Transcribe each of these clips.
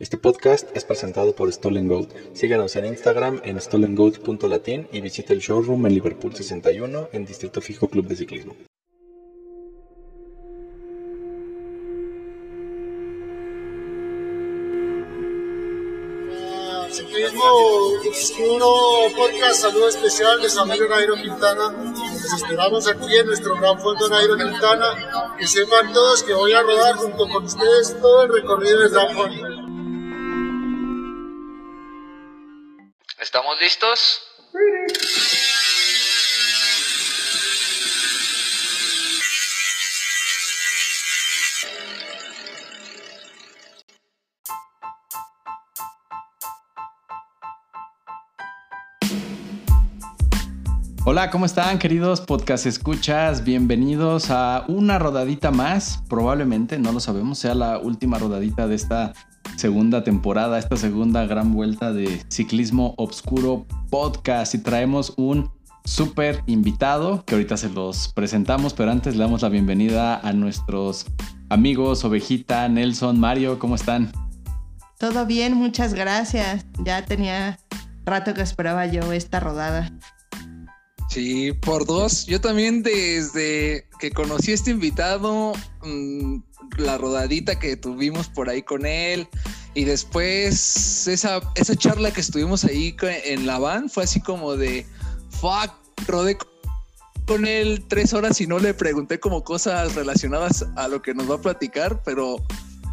Este podcast es presentado por Stolen Goat. Síganos en Instagram en stolengoat.latin y visite el showroom en Liverpool 61 en Distrito Fijo Club de Ciclismo. Ciclismo Obscuro Podcast, saludo especial de amigo Nairo Quintana. Los esperamos aquí en nuestro gran fondo Nairo Quintana. Que sepan todos que voy a rodar junto con ustedes todo el recorrido del Gran Fondo. ¿Estamos listos? Hola, ¿cómo están queridos podcast escuchas? Bienvenidos a una rodadita más, probablemente, no lo sabemos, sea la última rodadita de esta segunda temporada, esta segunda gran vuelta de Ciclismo Obscuro Podcast y traemos un súper invitado que ahorita se los presentamos, pero antes le damos la bienvenida a nuestros amigos Ovejita, Nelson, Mario, ¿cómo están? Todo bien, muchas gracias. Ya tenía rato que esperaba yo esta rodada. Sí, por dos. Yo también desde que conocí a este invitado, mmm, la rodadita que tuvimos por ahí con él y después esa, esa charla que estuvimos ahí en la van fue así como de, fuck, rodé con él tres horas y no le pregunté como cosas relacionadas a lo que nos va a platicar, pero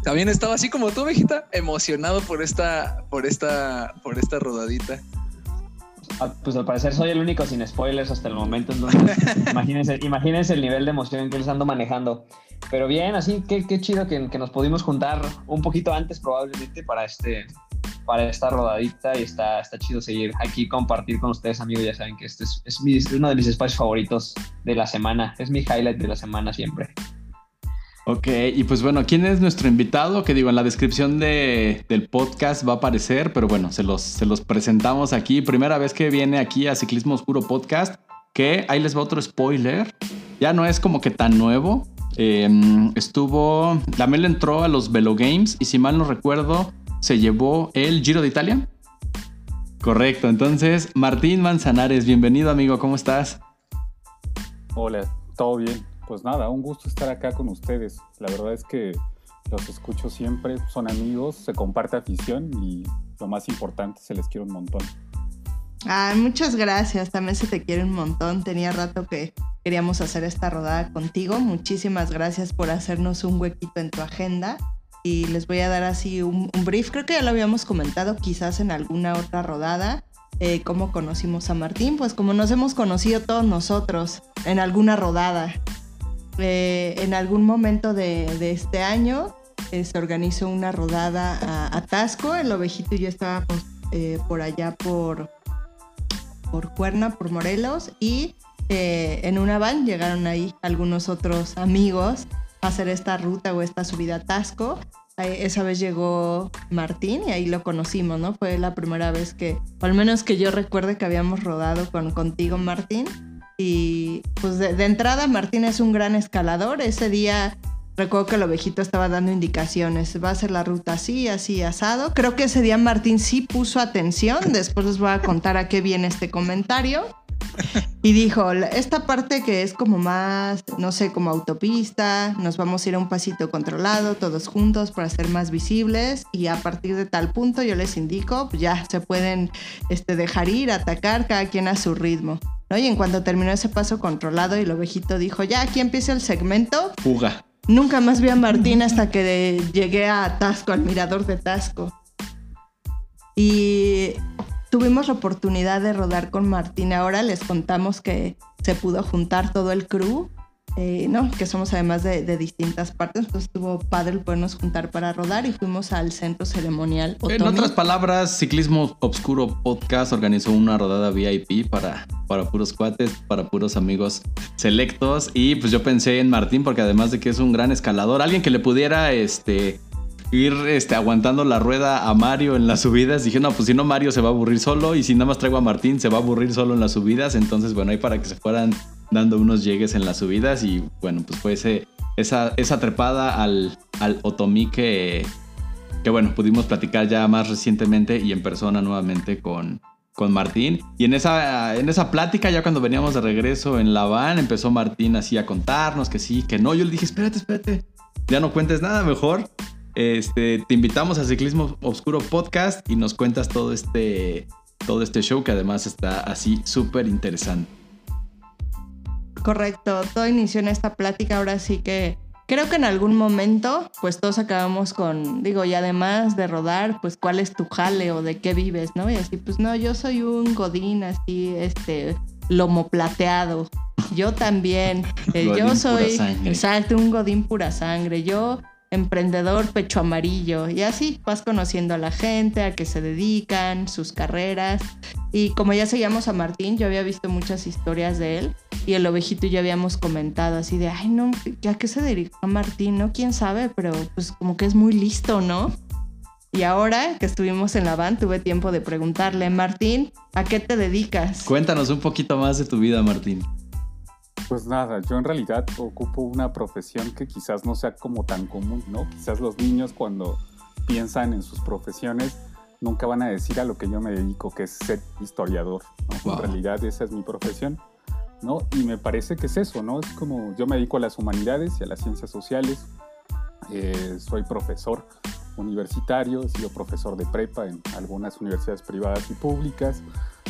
también estaba así como tú, viejita, emocionado por esta, por esta, por esta rodadita. Ah, pues al parecer soy el único sin spoilers hasta el momento, entonces imagínense, imagínense el nivel de emoción que les ando manejando. Pero bien, así, qué, qué chido que, que, nos pudimos juntar un poquito antes probablemente para, este, para esta rodadita y está, está chido seguir aquí, compartir con ustedes amigos, ya saben que este es, es, mi, es uno de mis espacios favoritos de la semana, es mi highlight de la semana siempre. Ok, y pues bueno, ¿quién es nuestro invitado? Que digo, en la descripción de, del podcast va a aparecer, pero bueno, se los, se los presentamos aquí. Primera vez que viene aquí a Ciclismo Oscuro Podcast, que ahí les va otro spoiler. Ya no es como que tan nuevo. Eh, estuvo, la Mel entró a los Velo Games y si mal no recuerdo, se llevó el Giro de Italia. Correcto, entonces Martín Manzanares, bienvenido amigo, ¿cómo estás? Hola, todo bien pues nada, un gusto estar acá con ustedes. La verdad es que los escucho siempre, son amigos, se comparte afición y lo más importante, se les quiere un montón. Muchas gracias, también se te quiere un montón. Tenía rato que queríamos hacer esta rodada contigo. Muchísimas gracias por hacernos un huequito en tu agenda. Y les voy a dar así un, brief, creo que ya lo habíamos comentado quizás en alguna otra rodada, eh, cómo conocimos a Martín, pues como nos hemos conocido todos nosotros en alguna rodada. Eh, en algún momento de, este año eh, se organizó una rodada a, a, el ovejito y yo estábamos eh, por allá por, por Cuerna, por Morelos, y eh, en una van llegaron ahí algunos otros amigos a hacer esta ruta o esta subida a Tasco. Esa vez llegó Martín y ahí lo conocimos, ¿no? Fue la primera vez que, o al menos que yo recuerde que habíamos rodado con, contigo, Martín. Y pues de, de, entrada Martín es un gran escalador. Ese día recuerdo que el ovejito estaba dando indicaciones. Va a ser la ruta así, así, asado. Creo que ese día Martín sí puso atención. Después les voy a contar a qué viene este comentario. Y dijo, esta parte que es como más, no sé, como autopista, nos vamos a ir a un pasito controlado, todos juntos para ser más visibles y a partir de tal punto yo les indico, pues ya se pueden este, dejar ir, atacar, cada quien a su ritmo. Y en cuanto terminó ese paso controlado y el ovejito dijo, ya aquí empieza el segmento. Fuga. Nunca más vi a Martín hasta que llegué a Tasco, al mirador de Tasco. Y tuvimos la oportunidad de rodar con Martín. Ahora les contamos que se pudo juntar todo el crew, eh, ¿no? Que somos además de, de, distintas partes. Entonces estuvo padre podernos juntar para rodar y fuimos al centro ceremonial. Otomi. En otras palabras, Ciclismo Obscuro Podcast organizó una rodada VIP para, para puros cuates, para puros amigos selectos. Y pues yo pensé en Martín porque además de que es un gran escalador, alguien que le pudiera, este ir este, aguantando la rueda a Mario en las subidas. Dije, no, pues si no, Mario se va a aburrir solo. Y si nada más traigo a Martín, se va a aburrir solo en las subidas. Entonces, bueno, ahí para que se fueran dando unos llegues en las subidas. Y bueno, pues fue esa, esa trepada al, al Otomí que, que bueno, pudimos platicar ya más recientemente y en persona nuevamente con, con Martín. Y en esa, en esa plática, ya cuando veníamos de regreso en la van, empezó Martín así a contarnos que sí, que no. Yo le dije, espérate, espérate, ya no cuentes nada mejor. Este, te invitamos a Ciclismo Oscuro Podcast y nos cuentas todo este, todo este show que además está así súper interesante. Correcto, todo inició en esta plática, ahora sí que creo que en algún momento pues todos acabamos con, digo, y además de rodar, pues cuál es tu jale o de qué vives, ¿no? Y así, pues no, yo soy un godín así, este, lomo plateado. Yo también, eh, yo soy, exacto, un godín pura sangre. Yo emprendedor pecho amarillo y así vas conociendo a la gente, a qué se dedican, sus carreras. Y como ya seguíamos a Martín, yo había visto muchas historias de él y el ovejito y yo habíamos comentado así de, ay no, ¿a qué se dedica Martín? No, quién sabe, pero pues como que es muy listo, ¿no? Y ahora que estuvimos en la van, tuve tiempo de preguntarle, Martín, ¿a qué te dedicas? Cuéntanos un poquito más de tu vida, Martín. Pues nada, yo en realidad ocupo una profesión que quizás no sea como tan común, ¿no? Quizás los niños cuando piensan en sus profesiones nunca van a decir a lo que yo me dedico, que es ser historiador, ¿no? En realidad esa es mi profesión, ¿no? Y me parece que es eso, ¿no? Es como yo me dedico a las humanidades y a las ciencias sociales, eh, soy profesor universitario, he sido profesor de prepa en algunas universidades privadas y públicas,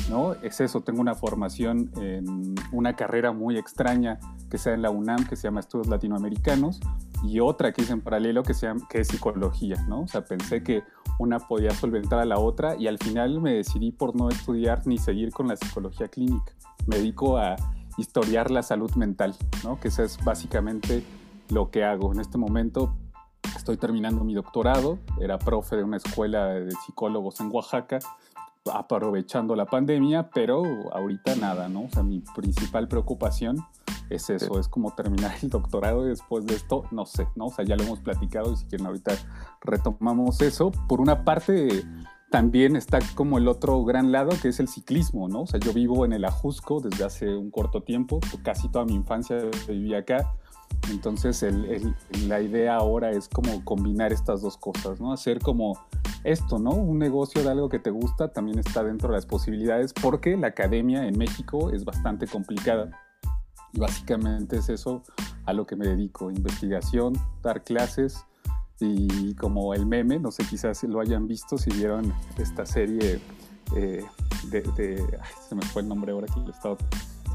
¿no? Es eso, tengo una formación en una carrera muy extraña que sea en la UNAM, que se llama Estudios Latinoamericanos, y otra que hice en paralelo que, se que es psicología, ¿no? O sea, pensé que una podía solventar a la otra y al final me decidí por no estudiar ni seguir con la psicología clínica. Me dedico a historiar la salud mental, ¿no? Que eso es básicamente lo que hago. En este momento estoy terminando mi doctorado, era profe de una escuela de psicólogos en Oaxaca aprovechando la pandemia, pero ahorita nada, ¿no? O sea, mi principal preocupación es eso, es como terminar el doctorado y después de esto, no sé, ¿no? O sea, ya lo hemos platicado y si quieren ahorita retomamos eso. Por una parte, también está como el otro gran lado que es el ciclismo, ¿no? O sea, yo vivo en el Ajusco desde hace un corto tiempo, casi toda mi infancia viví acá. Entonces la idea ahora es como combinar estas dos cosas, ¿no? Hacer como esto, ¿no? Un negocio de algo que te gusta también está dentro de las posibilidades porque la academia en México es bastante complicada. Y básicamente es eso a lo que me dedico, investigación, dar clases y como el meme, no sé, quizás lo hayan visto si vieron esta serie eh, de, se me fue el nombre ahora que lo estaba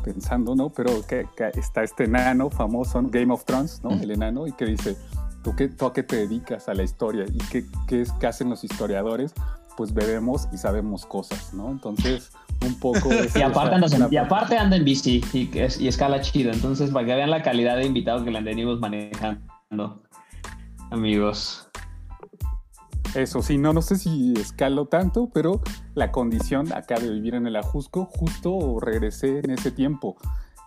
pensando, ¿no? Pero que, está este enano famoso, Game of Thrones, ¿no? El enano, y que dice, ¿tú, qué, tú a qué te dedicas a la historia? ¿Y qué, qué, es, qué hacen los historiadores? Pues bebemos y sabemos cosas, ¿no? Entonces, un poco... y, aparte anda, y aparte anda en bici y, y escala chido, entonces para que vean la calidad de invitados que le venimos manejando, amigos. Eso sí, no, no sé si escalo tanto, pero la condición acá de vivir en el Ajusco, justo regresé en ese tiempo.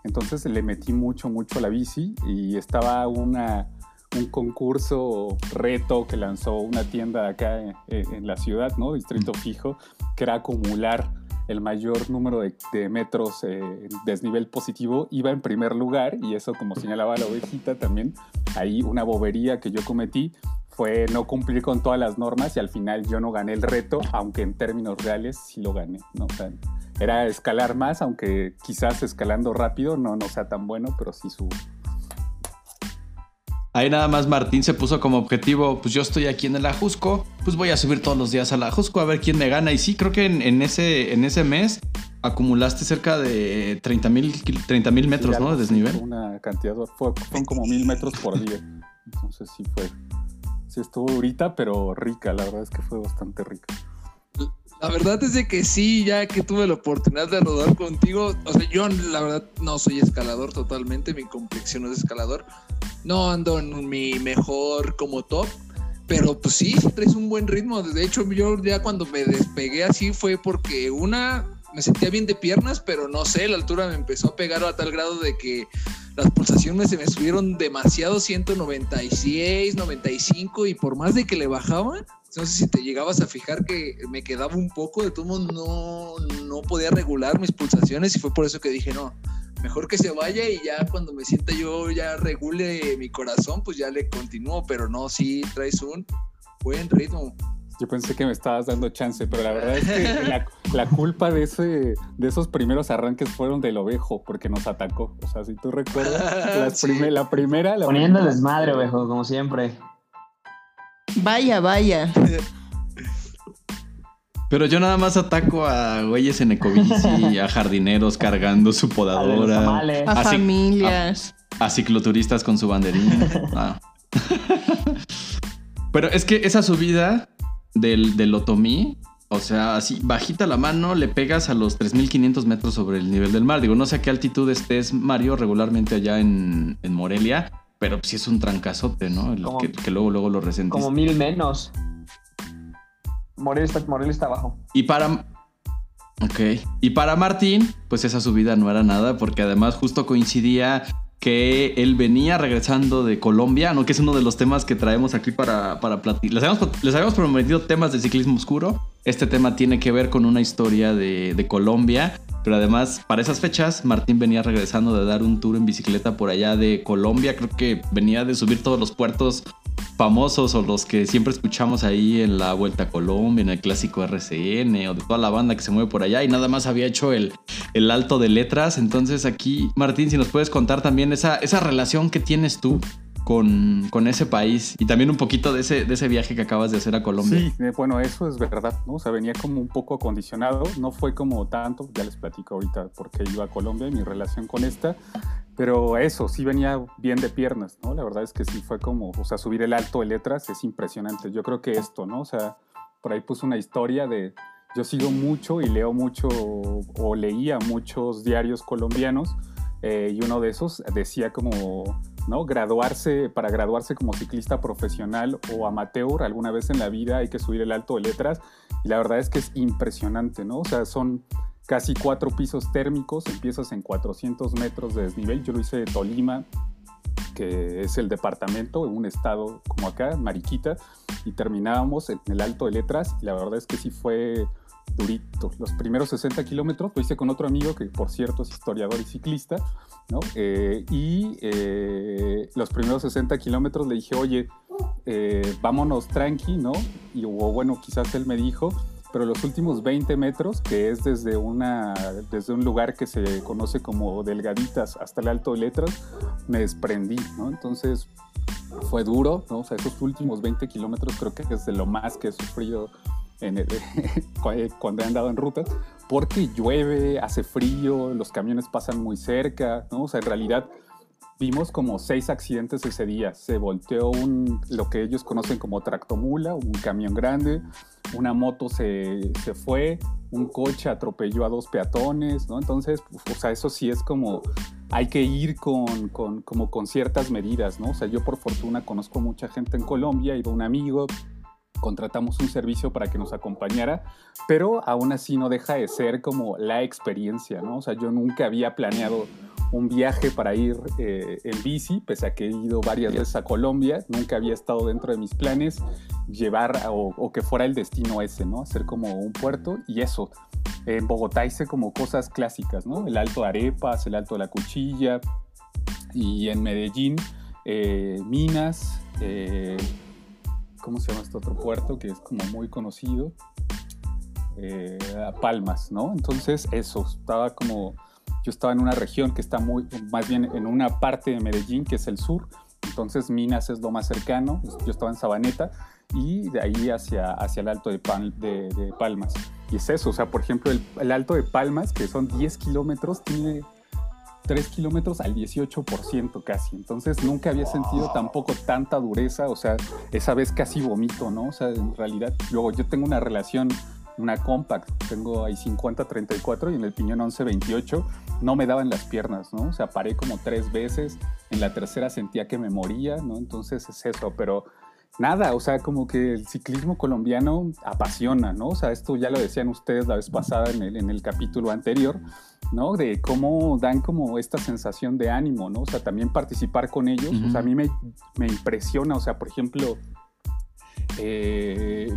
Entonces le metí mucho, mucho a la bici y estaba una, un concurso reto que lanzó una tienda acá en, la ciudad, ¿no? Distrito Fijo, que era acumular el mayor número de, metros eh, desnivel positivo, iba en primer lugar y eso como señalaba la ovejita también, ahí una bobería que yo cometí fue no cumplir con todas las normas y al final yo no gané el reto, aunque en términos reales sí lo gané. ¿no? era escalar más, aunque quizás escalando rápido no, no sea tan bueno, pero sí subo. Ahí nada más Martín se puso como objetivo, pues yo estoy aquí en el Ajusco, pues voy a subir todos los días al Ajusco a ver quién me gana. Y sí, creo que en, ese, en ese mes acumulaste cerca de 30 mil metros, ¿no? De desnivel. Una cantidad, fue, fueron como mil metros por día. Entonces sí fue, estuvo durita, pero rica, la verdad es que fue bastante rica. La verdad es de que sí, ya que tuve la oportunidad de rodar contigo, o sea, yo la verdad no soy escalador totalmente, mi complexión no es escalador, no ando en mi mejor como top, pero pues sí, traes un buen ritmo, de hecho yo ya cuando me despegué así fue porque una, me sentía bien de piernas, pero no sé, la altura me empezó a pegar a tal grado de que las pulsaciones se me subieron demasiado, 196, 95, y por más de que le bajaba, no sé si te llegabas a fijar que me quedaba un poco, de todo no, no podía regular mis pulsaciones y fue por eso que dije, no, mejor que se vaya y ya cuando me sienta yo ya regule mi corazón, pues ya le continúo, pero no, sí traes un buen ritmo. Yo pensé que me estabas dando chance, pero la verdad es que la, culpa de, ese, de esos primeros arranques fueron del ovejo, porque nos atacó. O sea, si tú recuerdas, la primera... La Poniendo desmadre, ovejo, como siempre. Vaya, vaya. Pero yo nada más ataco a güeyes en ecobici, a jardineros cargando su podadora. A, familias. A, cicloturistas con su banderín. Ah. Pero es que esa subida del, del Otomí, o sea, así bajita la mano, le pegas a los 3500 metros sobre el nivel del mar. Digo, no sé a qué altitud estés, Mario, regularmente allá en, Morelia, pero sí es un trancazote, ¿no? que, luego, luego lo resentís. Como mil menos. Morelia está, Morelia está abajo. Y para. Ok. Y para Martín, pues esa subida no era nada, porque además justo coincidía que él venía regresando de Colombia, ¿no? que es uno de los temas que traemos aquí para, para platicar. Les habíamos, prometido temas de ciclismo oscuro. Este tema tiene que ver con una historia de, de Colombia pero además, para esas fechas, Martín venía regresando de dar un tour en bicicleta por allá de Colombia. Creo que venía de subir todos los puertos famosos o los que siempre escuchamos ahí en la Vuelta a Colombia, en el clásico RCN o de toda la banda que se mueve por allá y nada más había hecho el, el alto de letras. Entonces aquí, Martín, si nos puedes contar también esa, esa relación que tienes tú con, con, ese país y también un poquito de ese, de ese viaje que acabas de hacer a Colombia. Sí, eh, bueno, eso es verdad, ¿no? O sea, venía como un poco acondicionado, no fue como tanto, ya les platico ahorita porque iba a Colombia y mi relación con esta, pero eso, sí venía bien de piernas, ¿no? La verdad es que sí fue como, o sea, subir el alto de letras es impresionante. Yo creo que esto, ¿no? O sea, por ahí puse una historia de, yo sigo mucho y leo mucho o leía muchos diarios colombianos eh, y uno de esos decía como ¿no? Graduarse, para graduarse como ciclista profesional o amateur alguna vez en la vida hay que subir el alto de letras y la verdad es que es impresionante, ¿no? O sea, son casi cuatro pisos térmicos, empiezas en 400 metros de desnivel, yo lo hice de Tolima, que es el departamento, en un estado como acá, Mariquita, y terminábamos en el alto de letras y la verdad es que sí fue durito. Los primeros 60 kilómetros lo hice con otro amigo que, por cierto, es historiador y ciclista, ¿no? Eh, y eh, los primeros 60 kilómetros le dije, oye, eh, vámonos tranqui, ¿no? Y bueno, quizás él me dijo, pero los últimos 20 metros, que es desde, una, desde un lugar que se conoce como Delgaditas hasta el Alto de Letras, me desprendí, ¿no? Entonces fue duro, ¿no? O sea, esos últimos 20 kilómetros creo que es de lo más que he sufrido cuando he andado en rutas, porque llueve, hace frío, los camiones pasan muy cerca, ¿no? O sea, en realidad vimos como seis accidentes ese día. Se volteó un, lo que ellos conocen como tractomula, un camión grande, una moto se, se fue, un coche atropelló a dos peatones, ¿no? Entonces, o sea, eso sí es como, hay que ir con, con, como con ciertas medidas, ¿no? O sea, yo por fortuna conozco mucha gente en Colombia, iba un amigo, contratamos un servicio para que nos acompañara, pero aún así no deja de ser como la experiencia, ¿no? O sea, yo nunca había planeado un viaje para ir eh, en bici, pese a que he ido varias veces a Colombia, nunca había estado dentro de mis planes llevar o, que fuera el destino ese, ¿no? Hacer como un puerto y eso. En Bogotá hice como cosas clásicas, ¿no? El Alto de Arepas, el Alto de la Cuchilla y en Medellín, eh, Minas, eh, ¿cómo se llama este otro puerto que es como muy conocido? Palmas, ¿no? Entonces eso, estaba como, yo estaba en una región que está muy, más bien en una parte de Medellín que es el sur, entonces Minas es lo más cercano, yo estaba en Sabaneta y de ahí hacia, hacia el Alto de, de, Palmas. Y es eso, o sea, por ejemplo, el, el Alto de Palmas, que son 10 kilómetros, tiene 3 kilómetros al 18% casi. Entonces nunca había sentido tampoco tanta dureza. O sea, esa vez casi vomito, ¿no? O sea, en realidad, luego yo tengo una relación, una compact, tengo ahí 50-34 y en el piñón 11-28 no me daban las piernas, ¿no? O sea, paré como tres veces. En la tercera sentía que me moría, ¿no? Entonces es eso, pero nada, o sea, como que el ciclismo colombiano apasiona, ¿no? O sea, esto ya lo decían ustedes la vez pasada en el, en el capítulo anterior, ¿no? De cómo dan como esta sensación de ánimo, ¿no? O sea, también participar con ellos, o sea, a mí me, me, impresiona, o sea, por ejemplo, eh,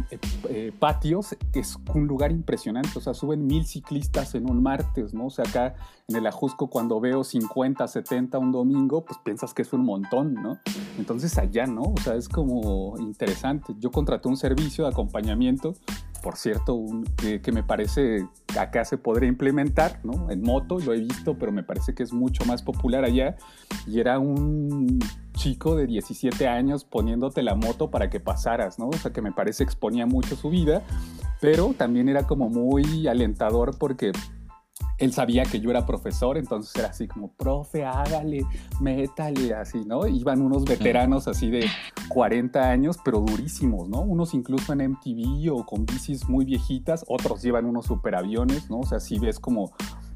eh, patios, es un lugar impresionante. O sea, suben mil ciclistas en un martes, ¿no? O sea, acá en el Ajusco, cuando veo 50, 70 un domingo, pues piensas que es un montón, ¿no? Entonces allá, ¿no? O sea, es como interesante. Yo contraté un servicio de acompañamiento por cierto, que, me parece que acá se podría implementar, ¿no? En moto, lo he visto, pero me parece que es mucho más popular allá. Y era un chico de 17 años poniéndote la moto para que pasaras, ¿no? O sea, que me parece exponía mucho su vida, pero también era como muy alentador porque él sabía que yo era profesor, entonces era así como, profe, hágale, métale, así, ¿no? Iban unos veteranos así de 40 años, pero durísimos, ¿no? Unos incluso en MTV o con bicis muy viejitas, otros llevan unos superaviones, ¿no? O sea, si ves como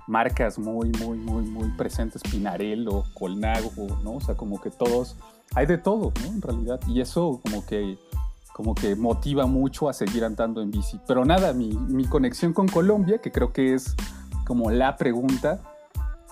marcas muy, muy, muy, muy presentes, Pinarello, Colnago, ¿no? O sea, como que todos, hay de todo, ¿no? En realidad, y eso como que como que motiva mucho a seguir andando en bici. Pero nada, mi, mi conexión con Colombia, que creo que es como la pregunta,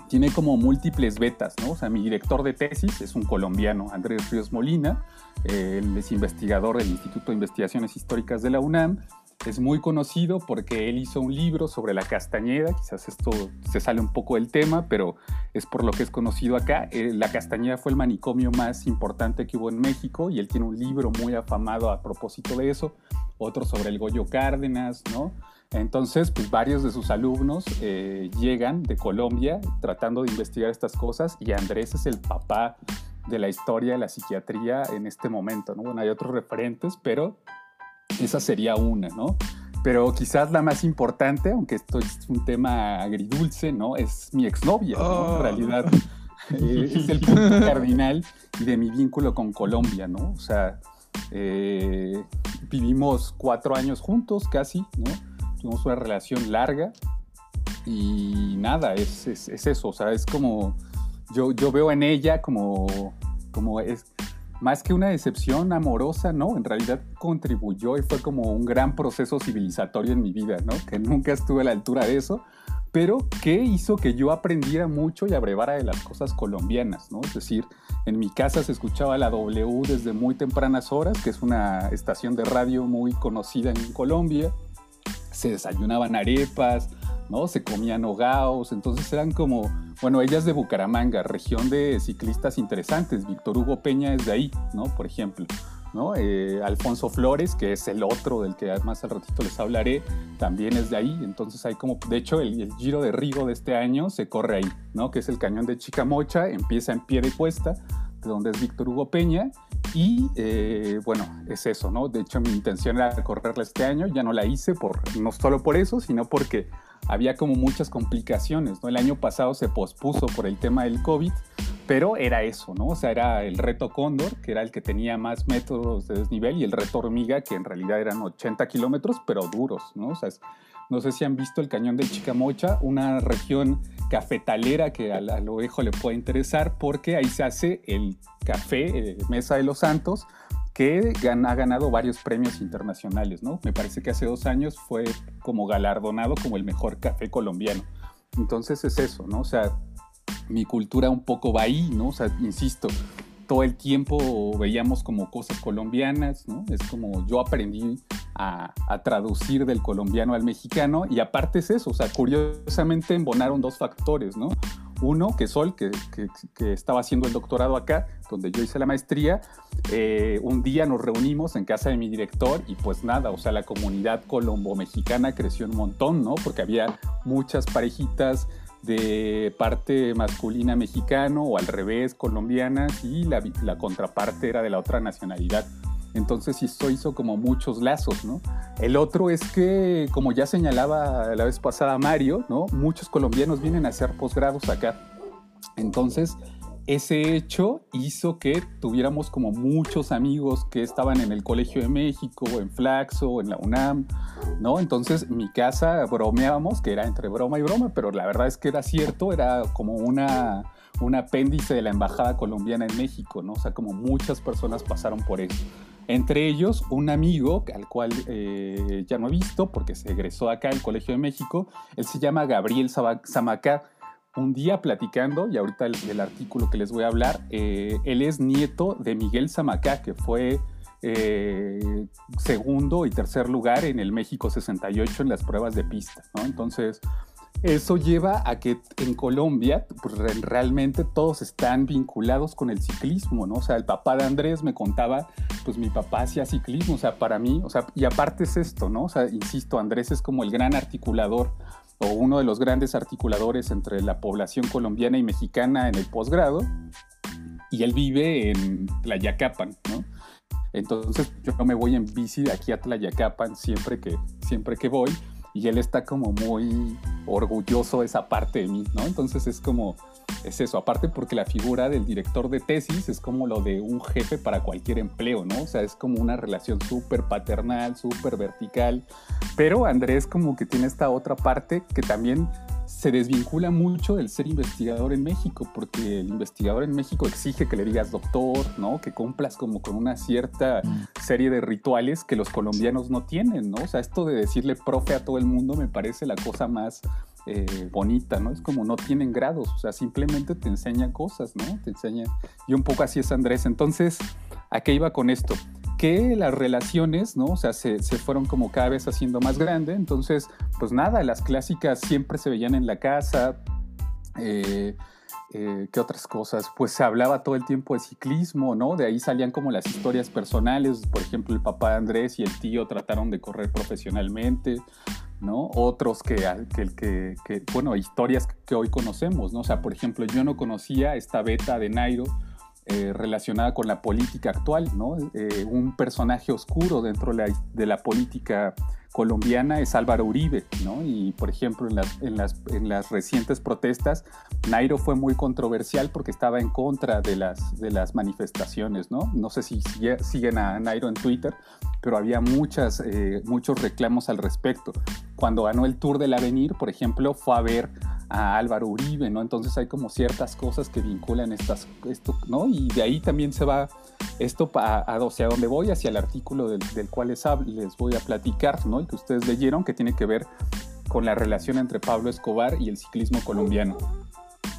tiene como múltiples betas, ¿no? O sea, mi director de tesis es un colombiano, Andrés Ríos Molina, él es investigador del Instituto de Investigaciones Históricas de la UNAM, es muy conocido porque él hizo un libro sobre la Castañeda, quizás esto se sale un poco del tema, pero es por lo que es conocido acá. Eh, la Castañeda fue el manicomio más importante que hubo en México y él tiene un libro muy afamado a propósito de eso, otro sobre el Goyo Cárdenas, ¿no? Entonces, pues varios de sus alumnos eh, llegan de Colombia tratando de investigar estas cosas y Andrés es el papá de la historia de la psiquiatría en este momento, ¿no? Bueno, hay otros referentes, pero esa sería una, ¿no? Pero quizás la más importante, aunque esto es un tema agridulce, ¿no? Es mi exnovia, ¿no? En oh. realidad eh, es el punto cardinal de mi vínculo con Colombia, ¿no? O sea, eh, vivimos cuatro años juntos casi, ¿no? Tuvimos una relación larga y nada, es, eso, o sea, es como, yo, yo veo en ella como, como es, más que una decepción amorosa, ¿no? En realidad contribuyó y fue como un gran proceso civilizatorio en mi vida, ¿no? Que nunca estuve a la altura de eso, pero que hizo que yo aprendiera mucho y abrevara de las cosas colombianas, ¿no? Es decir, en mi casa se escuchaba la W desde muy tempranas horas, que es una estación de radio muy conocida en Colombia se desayunaban arepas, ¿no? Se comían hogaos, entonces eran como, bueno, ellas de Bucaramanga, región de ciclistas interesantes, Víctor Hugo Peña es de ahí, ¿no? Por ejemplo, ¿no? Eh, Alfonso Flores, que es el otro del que más al ratito les hablaré, también es de ahí, entonces hay como, de hecho, el, Giro de Rigo de este año se corre ahí, ¿no? Que es el cañón de Chicamocha, empieza en pie de cuesta, donde es Víctor Hugo Peña. Y eh, bueno, es eso, ¿no? De hecho, mi intención era correrla este año, ya no la hice, por, no solo por eso, sino porque había como muchas complicaciones, ¿no? El año pasado se pospuso por el tema del COVID, pero era eso, ¿no? O sea, era el reto Cóndor, que era el que tenía más métodos de desnivel, y el reto Hormiga, que en realidad eran 80 kilómetros, pero duros, ¿no? O sea, no sé si han visto el cañón de Chicamocha, una región cafetalera que a, lo ovejo le puede interesar porque ahí se hace el café eh, Mesa de los Santos que ha ganado varios premios internacionales, ¿no? Me parece que hace dos años fue como galardonado como el mejor café colombiano. Entonces es eso, ¿no? O sea, mi cultura un poco va ahí, ¿no? O sea, insisto, todo el tiempo veíamos como cosas colombianas, ¿no? Es como yo aprendí a, traducir del colombiano al mexicano y aparte es eso, o sea, curiosamente embonaron dos factores, ¿no? Uno, que Sol, que, que, estaba haciendo el doctorado acá, donde yo hice la maestría, eh, un día nos reunimos en casa de mi director y pues nada, o sea, la comunidad colombo-mexicana creció un montón, ¿no? Porque había muchas parejitas de parte masculina mexicano o al revés colombianas y la, contraparte era de la otra nacionalidad. Entonces esto hizo como muchos lazos, ¿no? El otro es que, como ya señalaba la vez pasada Mario, ¿no? Muchos colombianos vienen a hacer posgrados acá. Entonces, ese hecho hizo que tuviéramos como muchos amigos que estaban en el Colegio de México, en Flaxo, en la UNAM, ¿no? Entonces mi casa bromeábamos, que era entre broma y broma, pero la verdad es que era cierto, era como una, un apéndice de la Embajada Colombiana en México, ¿no? O sea, como muchas personas pasaron por eso. Entre ellos, un amigo al cual eh, ya no he visto porque se egresó acá al Colegio de México, él se llama Gabriel Zamacá un día platicando, y ahorita el, artículo que les voy a hablar, eh, él es nieto de Miguel Zamacá, que fue eh, segundo y tercer lugar en el México 68 en las pruebas de pista, ¿no? Entonces, eso lleva a que en Colombia pues, realmente todos están vinculados con el ciclismo, ¿no? O sea, el papá de Andrés me contaba, pues mi papá hacía ciclismo, o sea, para mí, o sea, y aparte es esto, ¿no? O sea, insisto, Andrés es como el gran articulador o uno de los grandes articuladores entre la población colombiana y mexicana en el posgrado, y él vive en Tlayacapan, ¿no? Entonces yo me voy en bici de aquí a Tlayacapan siempre que, siempre que voy y él está como muy orgulloso de esa parte de mí, ¿no? Entonces es como, es eso, aparte porque la figura del director de tesis es como lo de un jefe para cualquier empleo, ¿no? O sea, es como una relación súper paternal, súper vertical, pero Andrés como que tiene esta otra parte que también se desvincula mucho del ser investigador en México, porque el investigador en México exige que le digas doctor, ¿no? Que cumplas como con una cierta serie de rituales que los colombianos no tienen, ¿no? O sea, esto de decirle profe a todo el mundo me parece la cosa más eh, bonita, ¿no? Es como no tienen grados, o sea, simplemente te enseñan cosas, ¿no? Te enseñan. Y un poco así es Andrés. Entonces, ¿a qué iba con esto? Que las relaciones, ¿no? O sea, se, fueron como cada vez haciendo más grande. Entonces, pues nada, las clásicas siempre se veían en la casa. Eh, eh, ¿Qué otras cosas? Pues se hablaba todo el tiempo de ciclismo, ¿no? De ahí salían como las historias personales. Por ejemplo, el papá de Andrés y el tío trataron de correr profesionalmente, ¿no? Otros que, que, bueno, historias que hoy conocemos, ¿no? O sea, por ejemplo, yo no conocía esta beta de Nairo eh, relacionada con la política actual, ¿no? Eh, un personaje oscuro dentro de la, política colombiana es Álvaro Uribe, ¿no? Y por ejemplo, en las, en, las, en las, recientes protestas, Nairo fue muy controversial porque estaba en contra de las, de las manifestaciones, ¿no? No sé si siguen a Nairo en Twitter, pero había muchas, eh, muchos reclamos al respecto. Cuando ganó el Tour del Avenir, por ejemplo, fue a ver a Álvaro Uribe, ¿no? Entonces hay como ciertas cosas que vinculan estas, esto, ¿no? Y de ahí también se va esto a, a, hacia donde voy, hacia el artículo del, cual les, les voy a platicar, ¿no? Y que ustedes leyeron, que tiene que ver con la relación entre Pablo Escobar y el ciclismo colombiano.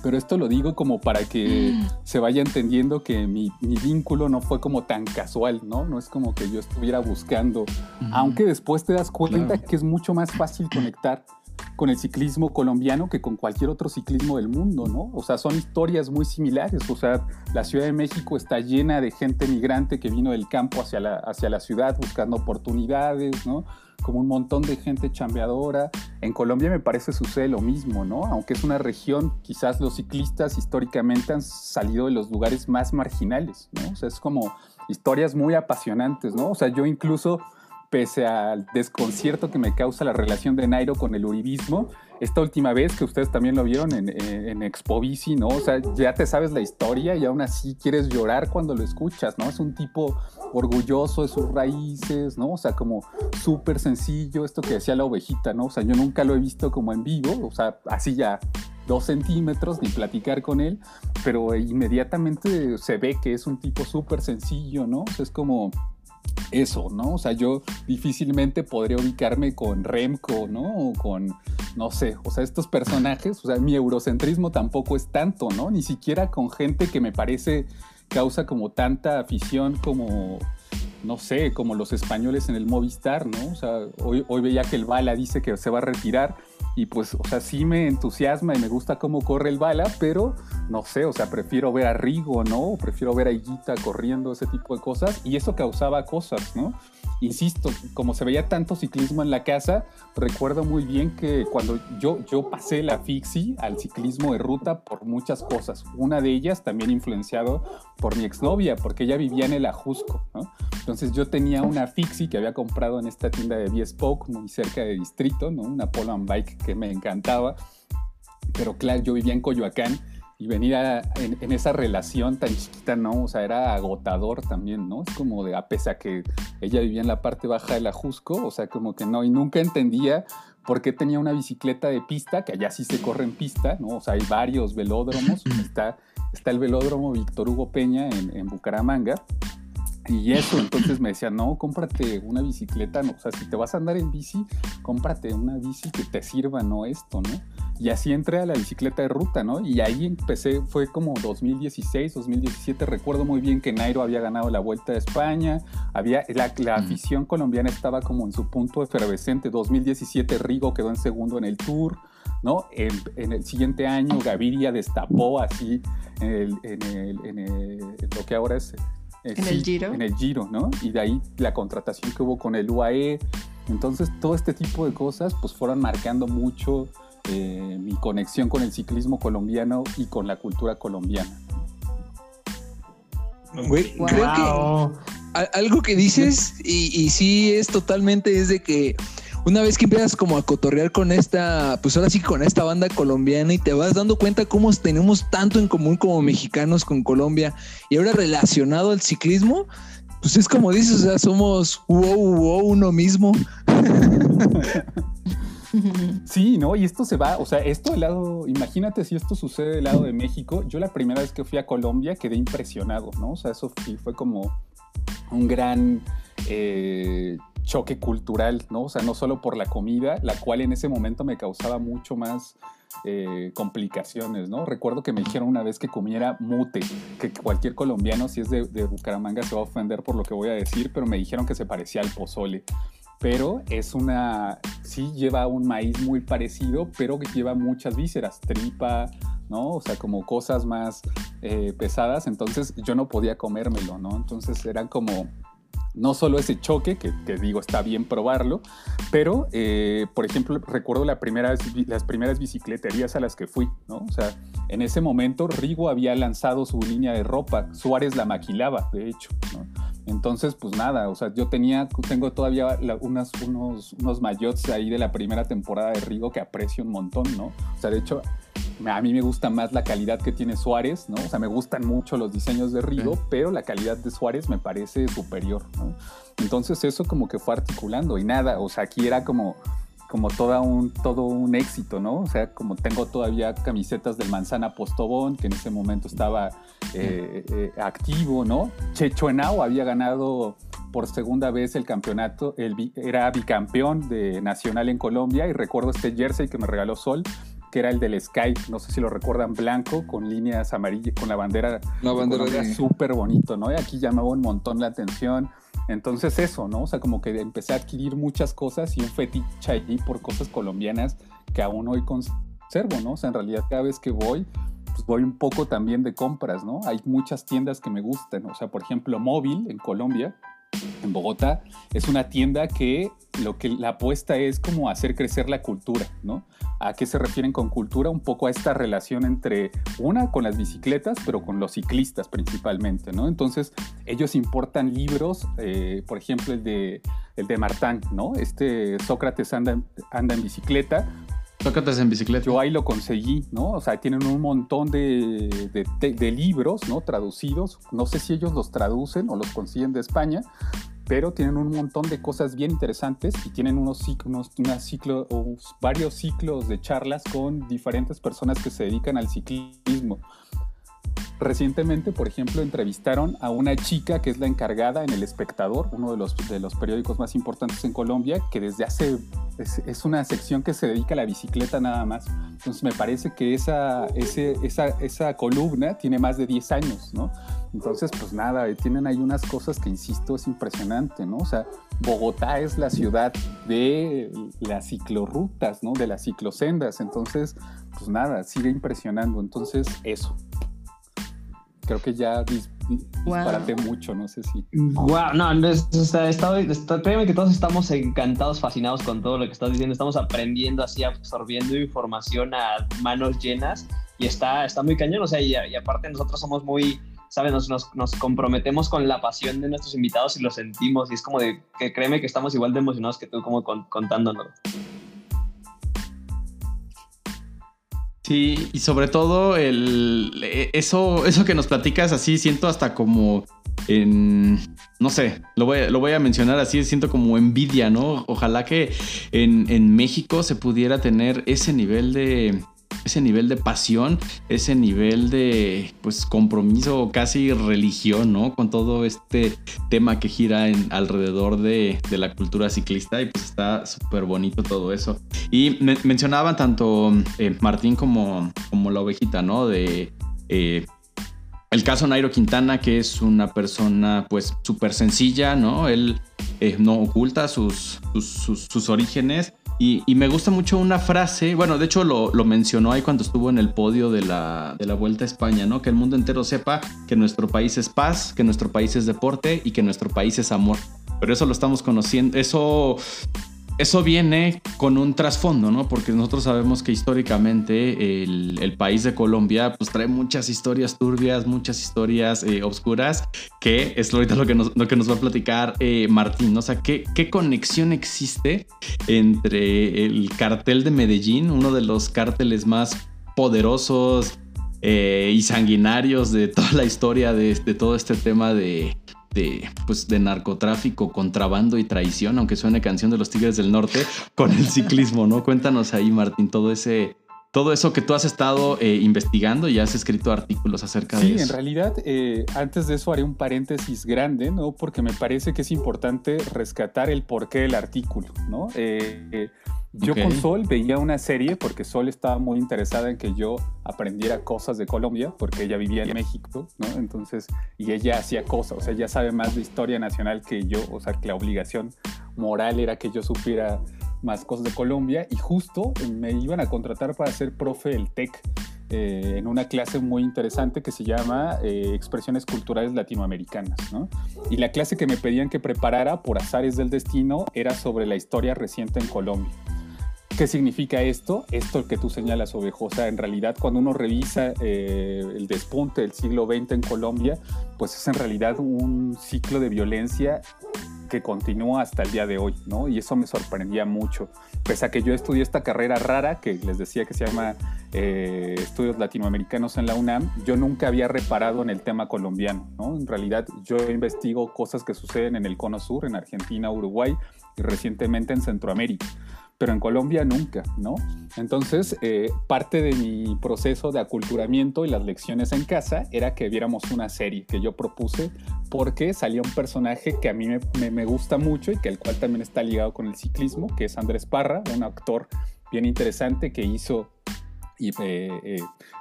Pero esto lo digo como para que mm. se vaya entendiendo que mi, mi, vínculo no fue como tan casual, ¿no? No es como que yo estuviera buscando, aunque después te das cuenta que es mucho más fácil conectar con el ciclismo colombiano que con cualquier otro ciclismo del mundo, ¿no? O sea, son historias muy similares. O sea, la Ciudad de México está llena de gente migrante que vino del campo hacia la, hacia la ciudad buscando oportunidades, ¿no? Como un montón de gente chambeadora. En Colombia me parece sucede lo mismo, ¿no? Aunque es una región, quizás los ciclistas históricamente han salido de los lugares más marginales, ¿no? O sea, es como historias muy apasionantes, ¿no? O sea, yo incluso pese al desconcierto que me causa la relación de Nairo con el uribismo, esta última vez que ustedes también lo vieron en, Expo Bici, ¿no? O sea, ya te sabes la historia y aún así quieres llorar cuando lo escuchas, ¿no? Es un tipo orgulloso de sus raíces, ¿no? O sea, como súper sencillo, esto que decía la ovejita, ¿no? O sea, yo nunca lo he visto como en vivo, o sea, así ya dos centímetros ni platicar con él, pero inmediatamente se ve que es un tipo súper sencillo, ¿no? O sea, es como eso, ¿no? O sea, yo difícilmente podría ubicarme con Remco, ¿no? O con, no sé, o sea, estos personajes, o sea, mi eurocentrismo tampoco es tanto, ¿no? Ni siquiera con gente que me parece causa como tanta afición como, no sé, como los españoles en el Movistar, ¿no? O sea, hoy, hoy veía que el Bala dice que se va a retirar y pues, o sea, sí me entusiasma y me gusta cómo corre el bala, pero no sé, o sea, prefiero ver a Rigo, ¿no? Prefiero ver a Higuita corriendo, ese tipo de cosas, y eso causaba cosas, ¿no? Insisto, como se veía tanto ciclismo en la casa, recuerdo muy bien que cuando yo, yo pasé la fixie al ciclismo de ruta por muchas cosas, una de ellas también influenciado por mi exnovia, porque ella vivía en el Ajusco, ¿no? Entonces yo tenía una fixie que había comprado en esta tienda de B-Spoke, muy cerca de Distrito, ¿no? Una Polo Bike que me encantaba. Pero claro, yo vivía en Coyoacán y venir en, esa relación tan chiquita, ¿no? O sea, era agotador también, ¿no? Es como de, a pesar que ella vivía en la parte baja de la Jusco, o sea, como que no, y nunca entendía por qué tenía una bicicleta de pista, que allá sí se corre en pista, ¿no? O sea, hay varios velódromos, está, está el velódromo Víctor Hugo Peña en, en Bucaramanga, y eso, entonces me decía, no, cómprate una bicicleta, no, o sea, si te vas a andar en bici, cómprate una bici que te sirva, no esto, ¿no? Y así entré a la bicicleta de ruta, ¿no? Y ahí empecé, fue como 2016, 2017, recuerdo muy bien que Nairo había ganado la Vuelta de España, había, la, la afición colombiana estaba como en su punto efervescente, 2017 Rigo quedó en segundo en el Tour, ¿no? En, el siguiente año Gaviria destapó así en, lo que ahora es... Eh, en el Giro. En el Giro, ¿no? Y de ahí la contratación que hubo con el UAE. Entonces, todo este tipo de cosas, pues fueron marcando mucho eh, mi conexión con el ciclismo colombiano y con la cultura colombiana. creo que algo que dices, y, y sí es totalmente, es de que una vez que empiezas como a cotorrear con esta, pues ahora sí con esta banda colombiana y te vas dando cuenta cómo tenemos tanto en común como mexicanos con Colombia y ahora relacionado al ciclismo, pues es como dices, o sea, somos wow, wow, uno mismo. Sí, ¿no? Y esto se va, o sea, esto del lado, imagínate si esto sucede del lado de México. Yo la primera vez que fui a Colombia quedé impresionado, ¿no? O sea, eso fue como un gran eh, choque cultural, ¿no? O sea, no solo por la comida, la cual en ese momento me causaba mucho más eh, complicaciones, ¿no? Recuerdo que me dijeron una vez que comiera mute, que cualquier colombiano, si es de, Bucaramanga, se va a ofender por lo que voy a decir, pero me dijeron que se parecía al pozole. Pero es una, sí lleva un maíz muy parecido, pero que lleva muchas vísceras, tripa, ¿no? O sea, como cosas más eh, pesadas, entonces yo no podía comérmelo, ¿no? Entonces eran como no solo ese choque, que, digo está bien probarlo, pero, eh, por ejemplo, recuerdo la primera, las primeras bicicleterías a las que fui, ¿no? O sea, en ese momento Rigo había lanzado su línea de ropa, Suárez la maquilaba, de hecho, ¿no? Entonces, pues nada, o sea, yo tenía, tengo todavía unos, unos mayots ahí de la primera temporada de Rigo que aprecio un montón, ¿no? O sea, de hecho, a mí me gusta más la calidad que tiene Suárez, ¿no? O sea, me gustan mucho los diseños de Rigo, pero la calidad de Suárez me parece superior, ¿no? Entonces eso como que fue articulando y nada, o sea, aquí era como como toda un, todo un éxito, ¿no? O sea, como tengo todavía camisetas del Manzana Postobón, que en ese momento estaba eh, eh, activo, ¿no? Checho Henao había ganado por segunda vez el campeonato, el, era bicampeón de nacional en Colombia y recuerdo este jersey que me regaló Sol, que era el del Sky, no sé si lo recuerdan, blanco, con líneas amarillas, con la bandera. La bandera súper bonito, ¿no? Y aquí llamaba un montón la atención. Entonces eso, ¿no? O sea, como que empecé a adquirir muchas cosas y un fetiche allí por cosas colombianas que aún hoy conservo, ¿no? O sea, en realidad cada vez que voy, pues voy un poco también de compras, ¿no? Hay muchas tiendas que me gustan, o sea, por ejemplo, Móvil en Colombia, en Bogotá, es una tienda que lo que la apuesta es como hacer crecer la cultura, ¿no? ¿A qué se refieren con cultura? Un poco a esta relación entre una con las bicicletas, pero con los ciclistas principalmente, ¿no? Entonces, ellos importan libros, eh, por ejemplo, el de, el de Martán, ¿no? Este Sócrates anda, anda en bicicleta, Sócrates en bicicleta. Yo ahí lo conseguí, ¿no? O sea, tienen un montón de, de, libros, ¿no? Traducidos. No sé si ellos los traducen o los consiguen de España, pero tienen un montón de cosas bien interesantes y tienen unos, ciclos, ciclo, varios ciclos de charlas con diferentes personas que se dedican al ciclismo. Recientemente, por ejemplo, entrevistaron a una chica que es la encargada en El Espectador, uno de los, de los periódicos más importantes en Colombia, que desde hace, es, una sección que se dedica a la bicicleta nada más. Entonces me parece que esa, esa, esa columna tiene más de 10 años, ¿no? Entonces, pues nada, tienen ahí unas cosas que, insisto, es impresionante, ¿no? O sea, Bogotá es la ciudad de las ciclorrutas, ¿no? De las ciclosendas. Entonces, pues nada, sigue impresionando. Entonces, eso creo que ya disparate mucho, no sé si. Wow, no, no está, está, créeme que todos estamos encantados, fascinados con todo lo que estás diciendo. Estamos aprendiendo así, absorbiendo información a manos llenas y está, está muy cañón. O sea, y, aparte nosotros somos muy, ¿sabes? Nos, nos, nos, comprometemos con la pasión de nuestros invitados y lo sentimos. Y es como de que créeme que estamos igual de emocionados que tú, como contándonos. Sí, y sobre todo el eso, eso que nos platicas así, siento hasta como en. No sé, lo voy, lo voy a mencionar así, siento como envidia, ¿no? Ojalá que en, México se pudiera tener ese nivel de, ese nivel de pasión, ese nivel de pues compromiso, casi religión, ¿no? Con todo este tema que gira alrededor de, la cultura ciclista y pues está súper bonito todo eso. Y mencionaban tanto eh, Martín como, como la ovejita, ¿no? De... Eh, el caso Nairo Quintana, que es una persona pues súper sencilla, ¿no? Él eh, no oculta sus, sus, orígenes. Y, me gusta mucho una frase, bueno, de hecho lo, mencionó ahí cuando estuvo en el podio de la, de la, Vuelta a España, ¿no? Que el mundo entero sepa que nuestro país es paz, que nuestro país es deporte y que nuestro país es amor. Pero eso lo estamos conociendo, eso eso viene con un trasfondo, ¿no? Porque nosotros sabemos que históricamente el, país de Colombia pues trae muchas historias turbias, muchas historias eh, oscuras, que es ahorita lo que nos, lo que nos va a platicar eh, Martín, ¿no? O sea, ¿qué, ¿qué, conexión existe entre el cartel de Medellín, uno de los cárteles más poderosos eh, y sanguinarios de toda la historia de todo este tema de, de, pues, de narcotráfico, contrabando y traición, aunque suene canción de los Tigres del Norte, con el ciclismo, ¿no? Cuéntanos ahí, Martín, todo ese, todo eso que tú has estado eh, investigando y has escrito artículos acerca de eso. Sí, en realidad, eh, antes de eso haré un paréntesis grande, ¿no? Porque me parece que es importante rescatar el porqué del artículo, ¿no? Eh, yo con Sol veía una serie porque Sol estaba muy interesada en que yo aprendiera cosas de Colombia, porque ella vivía en México, ¿no? Entonces, y ella hacía cosas, o sea, ella sabe más de historia nacional que yo, o sea, que la obligación moral era que yo supiera más cosas de Colombia, y justo me iban a contratar para ser profe del TEC. Eh, en una clase muy interesante que se llama eh, Expresiones Culturales Latinoamericanas. ¿no? Y la clase que me pedían que preparara por azares del destino era sobre la historia reciente en Colombia. ¿Qué significa esto? Esto que tú señalas, Ovejosa. En realidad, cuando uno revisa eh, el despunte del siglo XX en Colombia, pues es en realidad un ciclo de violencia que continúa hasta el día de hoy, ¿no? Y eso me sorprendía mucho. Pese a que yo estudié esta carrera rara, que les decía que se llama eh, Estudios Latinoamericanos en la UNAM, yo nunca había reparado en el tema colombiano, ¿no? En realidad, yo investigo cosas que suceden en el Cono Sur, en Argentina, Uruguay y recientemente en Centroamérica pero en Colombia nunca, ¿no? Entonces, eh, parte de mi proceso de aculturamiento y las lecciones en casa era que viéramos una serie que yo propuse porque salía un personaje que a mí me, gusta mucho y que el cual también está ligado con el ciclismo, que es Andrés Parra, un actor bien interesante que hizo y eh, eh,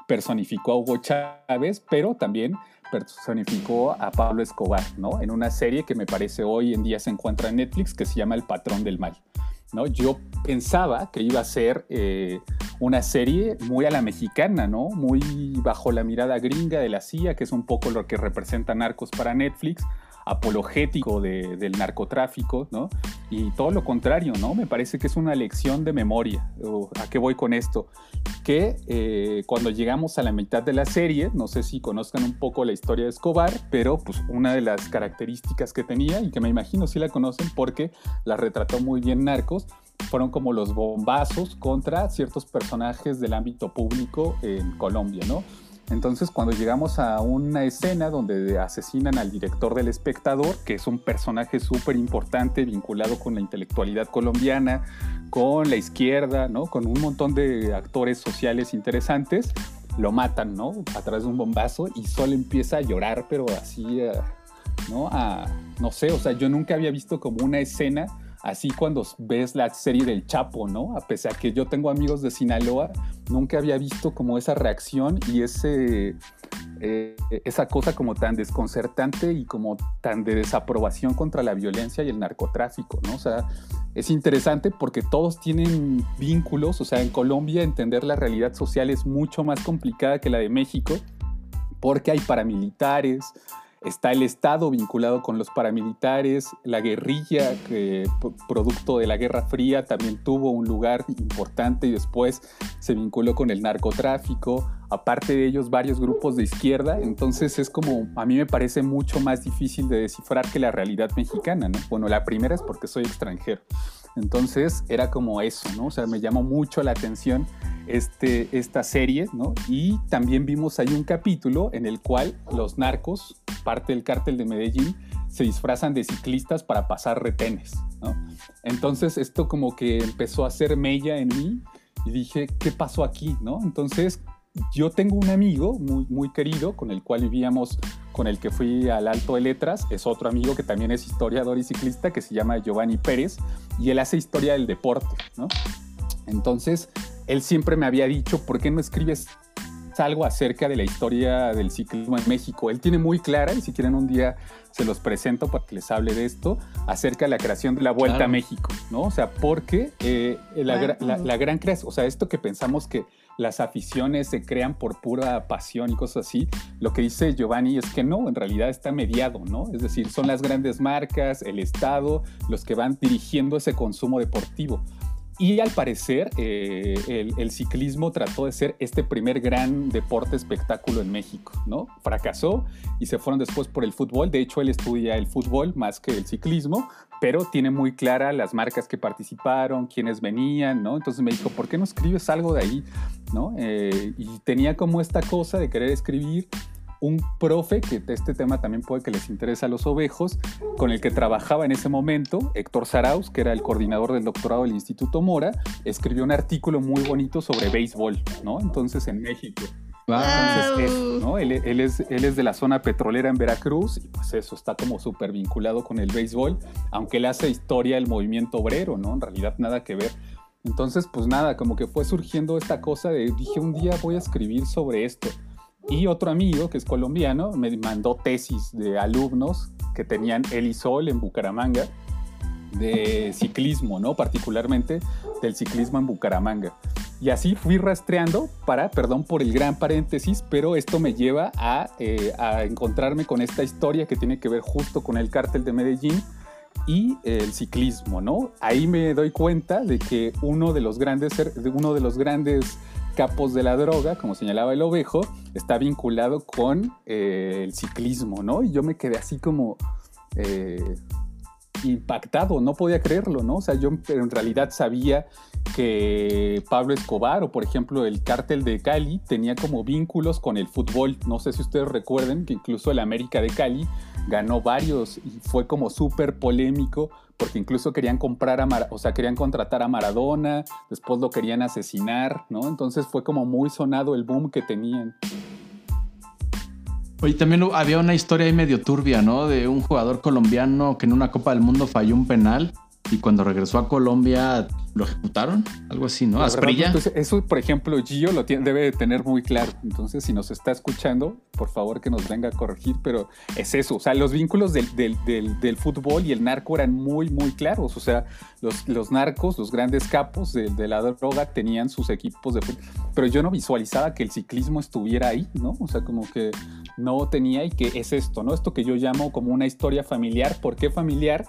personificó a Hugo Chávez, pero también personificó a Pablo Escobar, ¿no? En una serie que me parece hoy en día se encuentra en Netflix que se llama El Patrón del Mal. ¿no? Yo pensaba que iba a ser eh, una serie muy a la mexicana, ¿no? Muy bajo la mirada gringa de la CIA, que es un poco lo que representa Narcos para Netflix, apologético del narcotráfico, ¿no? Y todo lo contrario, ¿no? Me parece que es una lección de memoria. ¿A qué voy con esto? Que eh, cuando llegamos a la mitad de la serie, no sé si conozcan un poco la historia de Escobar, pero pues una de las características que tenía, y que me imagino si la conocen porque la retrató muy bien Narcos, fueron como los bombazos contra ciertos personajes del ámbito público en Colombia, ¿no? Entonces, cuando llegamos a una escena donde asesinan al director del espectador, que es un personaje súper importante vinculado con la intelectualidad colombiana, con la izquierda, ¿no? Con un montón de actores sociales interesantes, lo matan, ¿no? A través de un bombazo y solo empieza a llorar, pero así, eh, ¿no? A, no sé, o sea, yo nunca había visto como una escena así cuando ves la serie del Chapo, ¿no? A pesar que yo tengo amigos de Sinaloa, nunca había visto como esa reacción y ese, eh, esa cosa como tan desconcertante y como tan de desaprobación contra la violencia y el narcotráfico, ¿no? O sea, es interesante porque todos tienen vínculos, o sea, en Colombia entender la realidad social es mucho más complicada que la de México porque hay paramilitares, Está el Estado vinculado con los paramilitares, la guerrilla, producto de la Guerra Fría también tuvo un lugar importante y después se vinculó con el narcotráfico. Aparte de ellos, varios grupos de izquierda. Entonces es como, a mí me parece mucho más difícil de descifrar que la realidad mexicana. ¿no? Bueno, la primera es porque soy extranjero. Entonces era como eso, ¿no? O sea, me llamó mucho la atención este, esta serie, ¿no? Y también vimos ahí un capítulo en el cual los narcos, parte del cártel de Medellín, se disfrazan de ciclistas para pasar retenes, ¿no? Entonces esto como que empezó a hacer mella en mí y dije, ¿qué pasó aquí? ¿no? Entonces, yo tengo un amigo muy, muy querido con el cual vivíamos, con el que fui al Alto de Letras, es otro amigo que también es historiador y ciclista, que se llama Giovanni Pérez, y él hace historia del deporte, ¿no? Entonces, él siempre me había dicho, ¿por qué no escribes algo acerca de la historia del ciclismo en México. Él tiene muy clara, y si quieren un día se los presento para que les hable de esto, acerca de la creación de la Vuelta a México, ¿no? O sea, porque eh, la, la, gran creación, o sea, esto que pensamos que las aficiones se crean por pura pasión y cosas así, lo que dice Giovanni es que no, en realidad está mediado, ¿no? Es decir, son las grandes marcas, el Estado, los que van dirigiendo ese consumo deportivo. Y al parecer eh, el, ciclismo trató de ser este primer gran deporte espectáculo en México, ¿no? Fracasó y se fueron después por el fútbol. De hecho, él estudia el fútbol más que el ciclismo, pero tiene muy clara las marcas que participaron, quiénes venían, ¿no? Entonces me dijo, ¿por qué no escribes algo de ahí? ¿No? Eh, y tenía como esta cosa de querer escribir un profe, que este tema también puede que les interese a los ovejos, con el que trabajaba en ese momento, Héctor Saraus, que era el coordinador del doctorado del Instituto Mora, escribió un artículo muy bonito sobre béisbol, ¿no? Entonces en México. Entonces, ¿no? él, es, él es de la zona petrolera en Veracruz y pues eso está como súper vinculado con el béisbol, aunque él hace historia del movimiento obrero, ¿no? En realidad nada que ver. Entonces, pues nada, como que fue surgiendo esta cosa de, dije, un día voy a escribir sobre esto. Y otro amigo, que es colombiano, me mandó tesis de alumnos que tenían el ISOL en Bucaramanga de ciclismo, ¿no? Particularmente del ciclismo en Bucaramanga. Y así fui rastreando para, perdón por el gran paréntesis, pero esto me lleva a, eh, a encontrarme con esta historia que tiene que ver justo con el cártel de Medellín y el ciclismo, ¿no? Ahí me doy cuenta de que uno de los grandes, uno de los grandes capos de la droga, como señalaba el ovejo, está vinculado con eh, el ciclismo, ¿no? Y yo me quedé así como eh, impactado, no podía creerlo, ¿no? O sea, yo en realidad sabía que Pablo Escobar o por ejemplo el cártel de Cali tenía como vínculos con el fútbol. No sé si ustedes recuerden que incluso el América de Cali ganó varios y fue como súper polémico porque incluso querían comprar a o sea, querían contratar a Maradona, después lo querían asesinar, ¿no? Entonces fue como muy sonado el boom que tenían. Oye, también había una historia ahí medio turbia, ¿no? De un jugador colombiano que en una Copa del Mundo falló un penal y cuando regresó a Colombia lo ejecutaron, algo así, ¿no? Asprilla. eso, por ejemplo, Gio lo tiene, debe de tener muy claro. Entonces, si nos está escuchando, por favor que nos venga a corregir, pero es eso. O sea, los vínculos del, del, fútbol y el narco eran muy, muy claros. O sea, los, los narcos, los grandes capos de, la droga tenían sus equipos de fútbol. Pero yo no visualizaba que el ciclismo estuviera ahí, ¿no? O sea, como que no tenía y que es esto, ¿no? Esto que yo llamo como una historia familiar. ¿Por qué familiar?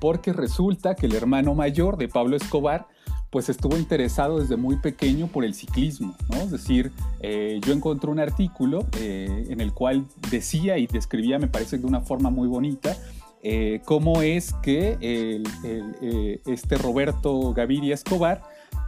Porque resulta que el hermano mayor de Pablo Escobar pues estuvo interesado desde muy pequeño por el ciclismo, ¿no? Es decir, eh, yo encontré un artículo eh, en el cual decía y describía, me parece de una forma muy bonita, eh, cómo es que este Roberto Gaviria Escobar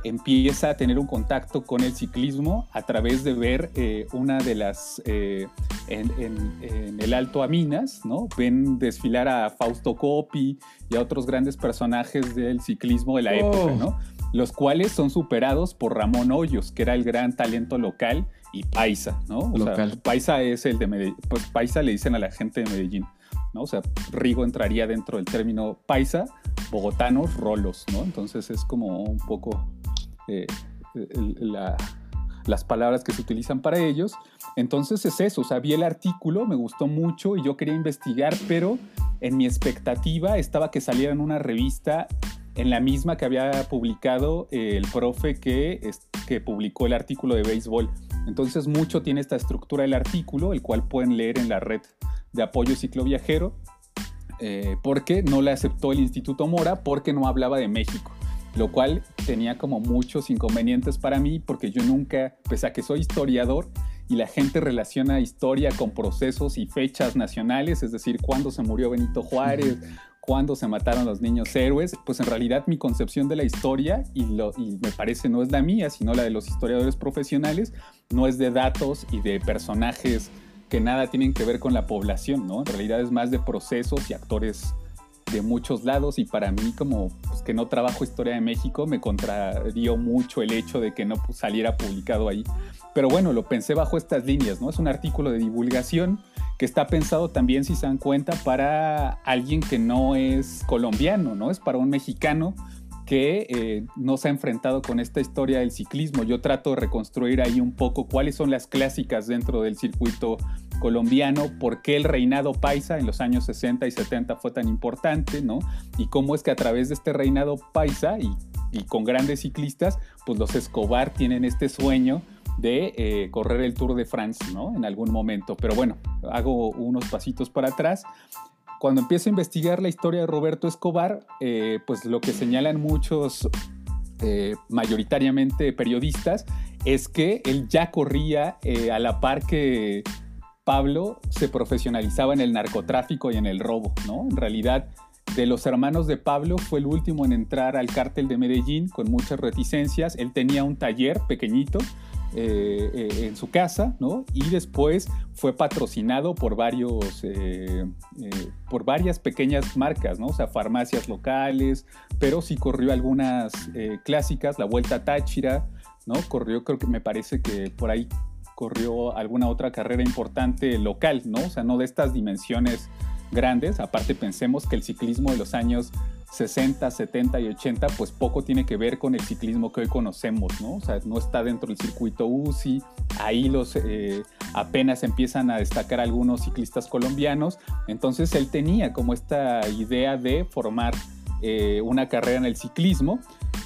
empieza a tener un contacto con el ciclismo a través de ver una de las, en, el Alto Aminas, ¿no? Ven desfilar a Fausto Coppi y a otros grandes personajes del ciclismo de la época, ¿no? Los cuales son superados por Ramón Hoyos, que era el gran talento local, y Paisa, ¿no? O sea, Paisa es el de Medellín, pues Paisa le dicen a la gente de Medellín, ¿no? O sea, Rigo entraría dentro del término Paisa, bogotanos, rolos, ¿no? Entonces es como un poco eh, las palabras que se utilizan para ellos. Entonces es eso, o sea, vi el artículo, me gustó mucho y yo quería investigar, pero en mi expectativa estaba que saliera en una revista en la misma que había publicado el profe que, que publicó el artículo de béisbol. Entonces mucho tiene esta estructura del artículo, el cual pueden leer en la red de apoyo cicloviajero, eh, porque no la aceptó el Instituto Mora, porque no hablaba de México, lo cual tenía como muchos inconvenientes para mí, porque yo nunca, pese a que soy historiador, y la gente relaciona historia con procesos y fechas nacionales, es decir, cuándo se murió Benito Juárez, cuándo se mataron los niños héroes, pues en realidad mi concepción de la historia, y, lo, me parece no es la mía, sino la de los historiadores profesionales, no es de datos y de personajes que nada tienen que ver con la población, ¿no? En realidad es más de procesos y actores de muchos lados y para mí como pues, que no trabajo historia de México me contrarió mucho el hecho de que no saliera publicado ahí. Pero bueno, lo pensé bajo estas líneas, ¿no? Es un artículo de divulgación que está pensado también, si se dan cuenta, para alguien que no es colombiano, ¿no? Es para un mexicano que eh, no se ha enfrentado con esta historia del ciclismo. Yo trato de reconstruir ahí un poco cuáles son las clásicas dentro del circuito colombiano, por qué el reinado paisa en los años 60 y 70 fue tan importante, ¿no? Y cómo es que a través de este reinado paisa y, con grandes ciclistas, pues los Escobar tienen este sueño de eh, correr el Tour de France, ¿no? En algún momento. Pero bueno, hago unos pasitos para atrás. Cuando empiezo a investigar la historia de Roberto Escobar, eh, pues lo que señalan muchos, eh, mayoritariamente periodistas, es que él ya corría a la par que Pablo se profesionalizaba en el narcotráfico y en el robo, ¿no? En realidad, de los hermanos de Pablo fue el último en entrar al cártel de Medellín con muchas reticencias. Él tenía un taller pequeñito eh, eh, en su casa, ¿no? Y después fue patrocinado por varios, eh, por varias pequeñas marcas, ¿no? O sea, farmacias locales, pero sí corrió algunas clásicas, la Vuelta Táchira, ¿no? Corrió, creo que me parece que por ahí corrió alguna otra carrera importante local, ¿no? O sea, no de estas dimensiones grandes. Aparte, pensemos que el ciclismo de los años 60, 70 y 80, pues poco tiene que ver con el ciclismo que hoy conocemos, ¿no? O sea, no está dentro del circuito UCI, ahí los eh, apenas empiezan a destacar algunos ciclistas colombianos. Entonces él tenía como esta idea de formar eh, una carrera en el ciclismo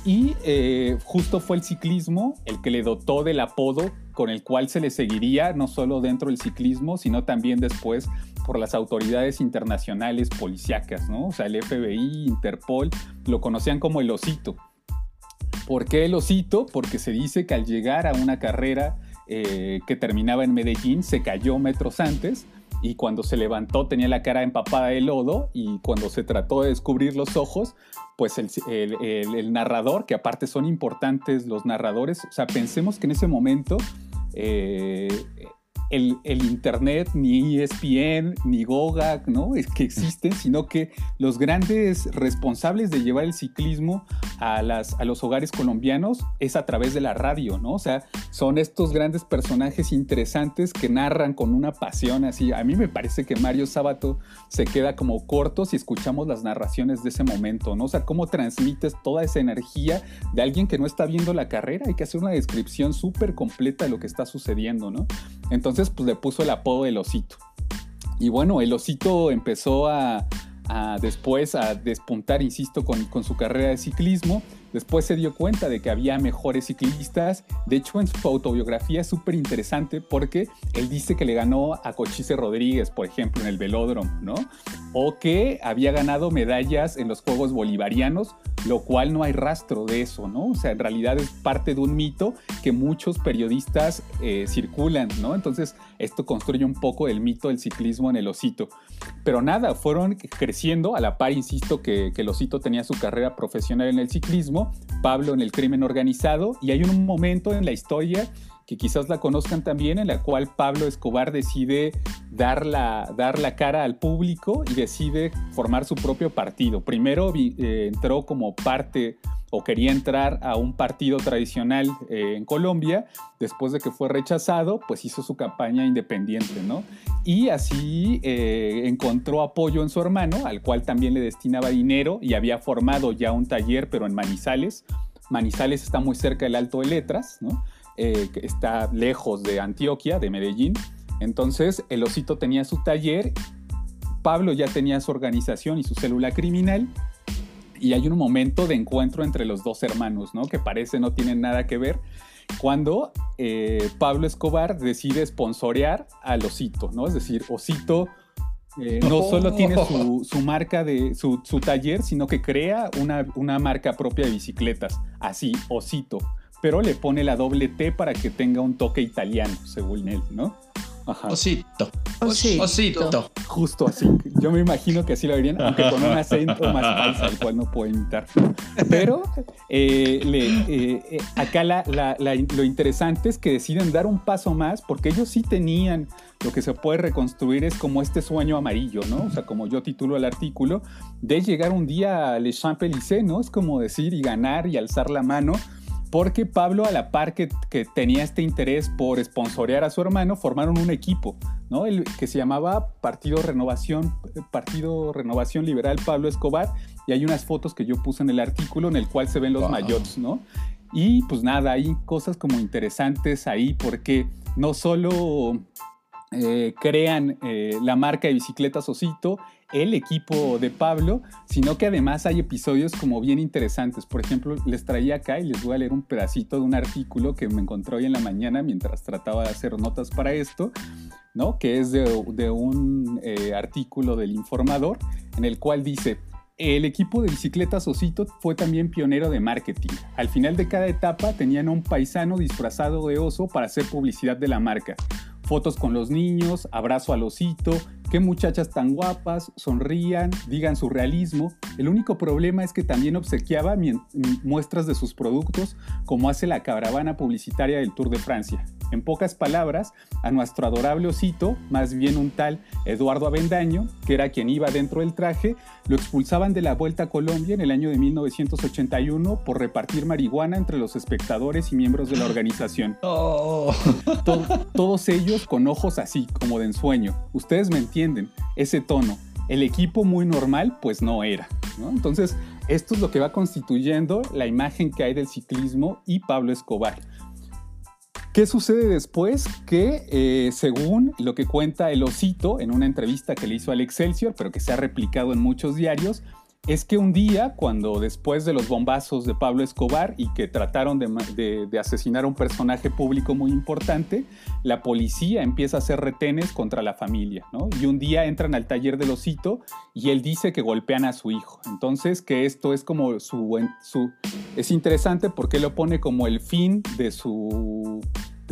y eh, justo fue el ciclismo el que le dotó del apodo con el cual se le seguiría no solo dentro del ciclismo, sino también después por las autoridades internacionales policíacas, ¿no? O sea, el FBI, Interpol, lo conocían como el osito. ¿Por qué el osito? Porque se dice que al llegar a una carrera eh, que terminaba en Medellín, se cayó metros antes y cuando se levantó tenía la cara empapada de lodo y cuando se trató de descubrir los ojos, pues el, narrador, que aparte son importantes los narradores, o sea, pensemos que en ese momento eh, el, Internet, ni ESPN, ni Gogak, ¿no? Es que existen, sino que los grandes responsables de llevar el ciclismo a, las, a los hogares colombianos es a través de la radio, ¿no? O sea, son estos grandes personajes interesantes que narran con una pasión así. A mí me parece que Mario Sábato se queda como corto si escuchamos las narraciones de ese momento, ¿no? O sea, cómo transmites toda esa energía de alguien que no está viendo la carrera. Hay que hacer una descripción súper completa de lo que está sucediendo, ¿no? Entonces, pues le puso el apodo del osito. Y bueno, el osito empezó a, después a despuntar, insisto, con, con, su carrera de ciclismo. Después se dio cuenta de que había mejores ciclistas. De hecho, en su autobiografía es súper interesante porque él dice que le ganó a Cochise Rodríguez, por ejemplo, en el velódromo, ¿no? O que había ganado medallas en los Juegos Bolivarianos, lo cual no hay rastro de eso, ¿no? O sea, en realidad es parte de un mito que muchos periodistas eh, circulan, ¿no? Entonces, esto construye un poco el mito del ciclismo en el osito. Pero nada, fueron creciendo a la par, insisto, que, que el osito tenía su carrera profesional en el ciclismo Pablo en el crimen organizado, y hay un momento en la historia que quizás la conozcan también, en la cual Pablo Escobar decide dar la, dar la cara al público y decide formar su propio partido. Primero eh, entró como parte o quería entrar a un partido tradicional eh, en Colombia, después de que fue rechazado, pues hizo su campaña independiente, ¿no? Y así eh, encontró apoyo en su hermano, al cual también le destinaba dinero y había formado ya un taller, pero en Manizales. Manizales está muy cerca del Alto de Letras, ¿no? Eh, está lejos de Antioquia, de Medellín. Entonces el osito tenía su taller, Pablo ya tenía su organización y su célula criminal y hay un momento de encuentro entre los dos hermanos, ¿no? Que parece no tienen nada que ver, cuando eh, Pablo Escobar decide sponsorear al Osito, ¿no? Es decir, Osito eh, no solo tiene su, marca de su, taller, sino que crea una, una marca propia de bicicletas, así, Osito, pero le pone la doble T para que tenga un toque italiano, según él, ¿no? Ajá. Osito. Osito. Osito. Justo así. Yo me imagino que así lo dirían, aunque con un acento más paisa, el cual no puedo imitar. Pero eh, le- eh, eh, acá la- la- la- lo interesante es que deciden dar un paso más porque ellos sí tenían lo que se puede reconstruir es como este sueño amarillo, ¿no? O sea, como yo titulo el artículo, de llegar un día a Le Champs-Élysées, ¿no? Es como decir y ganar y alzar la mano porque Pablo, a la par que, que tenía este interés por sponsorear a su hermano, formaron un equipo, ¿no? El, que se llamaba Partido Renovación, Partido Renovación Liberal Pablo Escobar, y hay unas fotos que yo puse en el artículo en el cual se ven los Wow. mayots, ¿no? Y pues nada, hay cosas como interesantes ahí porque no solo eh, crean eh, la marca de bicicletas Osito, el equipo de Pablo, sino que además hay episodios como bien interesantes. Por ejemplo, les traía acá y les voy a leer un pedacito de un artículo que me encontré hoy en la mañana mientras trataba de hacer notas para esto, ¿no? Que es de, un eh, artículo del informador en el cual dice, el equipo de bicicletas Osito fue también pionero de marketing. Al final de cada etapa tenían un paisano disfrazado de oso para hacer publicidad de la marca. Fotos con los niños, abrazo al osito, qué muchachas tan guapas, sonrían, digan su realismo. El único problema es que también obsequiaba muestras de sus productos como hace la caravana publicitaria del Tour de Francia. En pocas palabras, a nuestro adorable osito, más bien un tal Eduardo Avendaño, que era quien iba dentro del traje, lo expulsaban de la Vuelta a Colombia en el año de 1981 por repartir marihuana entre los espectadores y miembros de la organización. Oh. To- todos ellos con ojos así, como de ensueño. Ustedes me entienden, ese tono. El equipo muy normal, pues no era. Entonces, esto es lo que va constituyendo la imagen que hay del ciclismo y Pablo Escobar. ¿Qué sucede después? Que eh, según lo que cuenta el osito en una entrevista que le hizo al Excelsior, pero que se ha replicado en muchos diarios, es que un día, cuando después de los bombazos de Pablo Escobar y que trataron de, de- de asesinar a un personaje público muy importante, la policía empieza a hacer retenes contra la familia, ¿no? Y un día entran al taller del osito y él dice que golpean a su hijo. Entonces, que esto es como su... su es interesante porque lo pone como el fin de su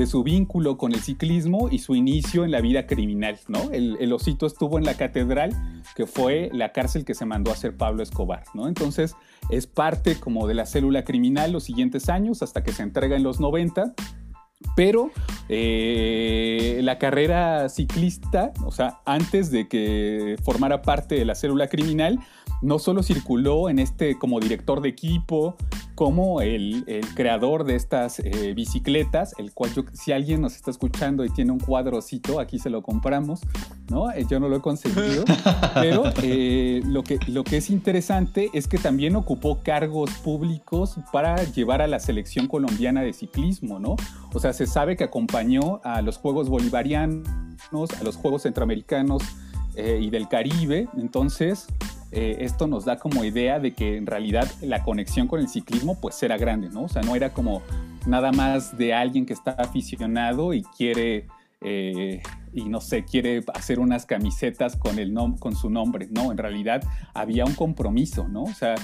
de su vínculo con el ciclismo y su inicio en la vida criminal, ¿no? El, osito estuvo en la catedral, que fue la cárcel que se mandó a hacer Pablo Escobar, ¿no? Entonces es parte como de la célula criminal los siguientes años hasta que se entrega en los 90, pero eh, la carrera ciclista, o sea, antes de que formara parte de la célula criminal, no solo circuló en este como director de equipo, como el, el creador de estas eh, bicicletas, el cual yo, si alguien nos está escuchando y tiene un cuadrocito, aquí se lo compramos, ¿no? Eh, yo no lo he conseguido, pero eh, lo, que, lo que es interesante es que también ocupó cargos públicos para llevar a la selección colombiana de ciclismo, ¿no? O sea, se sabe que acompañó a los Juegos Bolivarianos, a los Juegos Centroamericanos y del Caribe, entonces eh, esto nos da como idea de que en realidad la conexión con el ciclismo pues era grande, ¿no? O sea, no era como nada más de alguien que está aficionado y quiere, eh, y no sé, quiere hacer unas camisetas con, el nom con su nombre, no, en realidad había un compromiso, ¿no? O sea,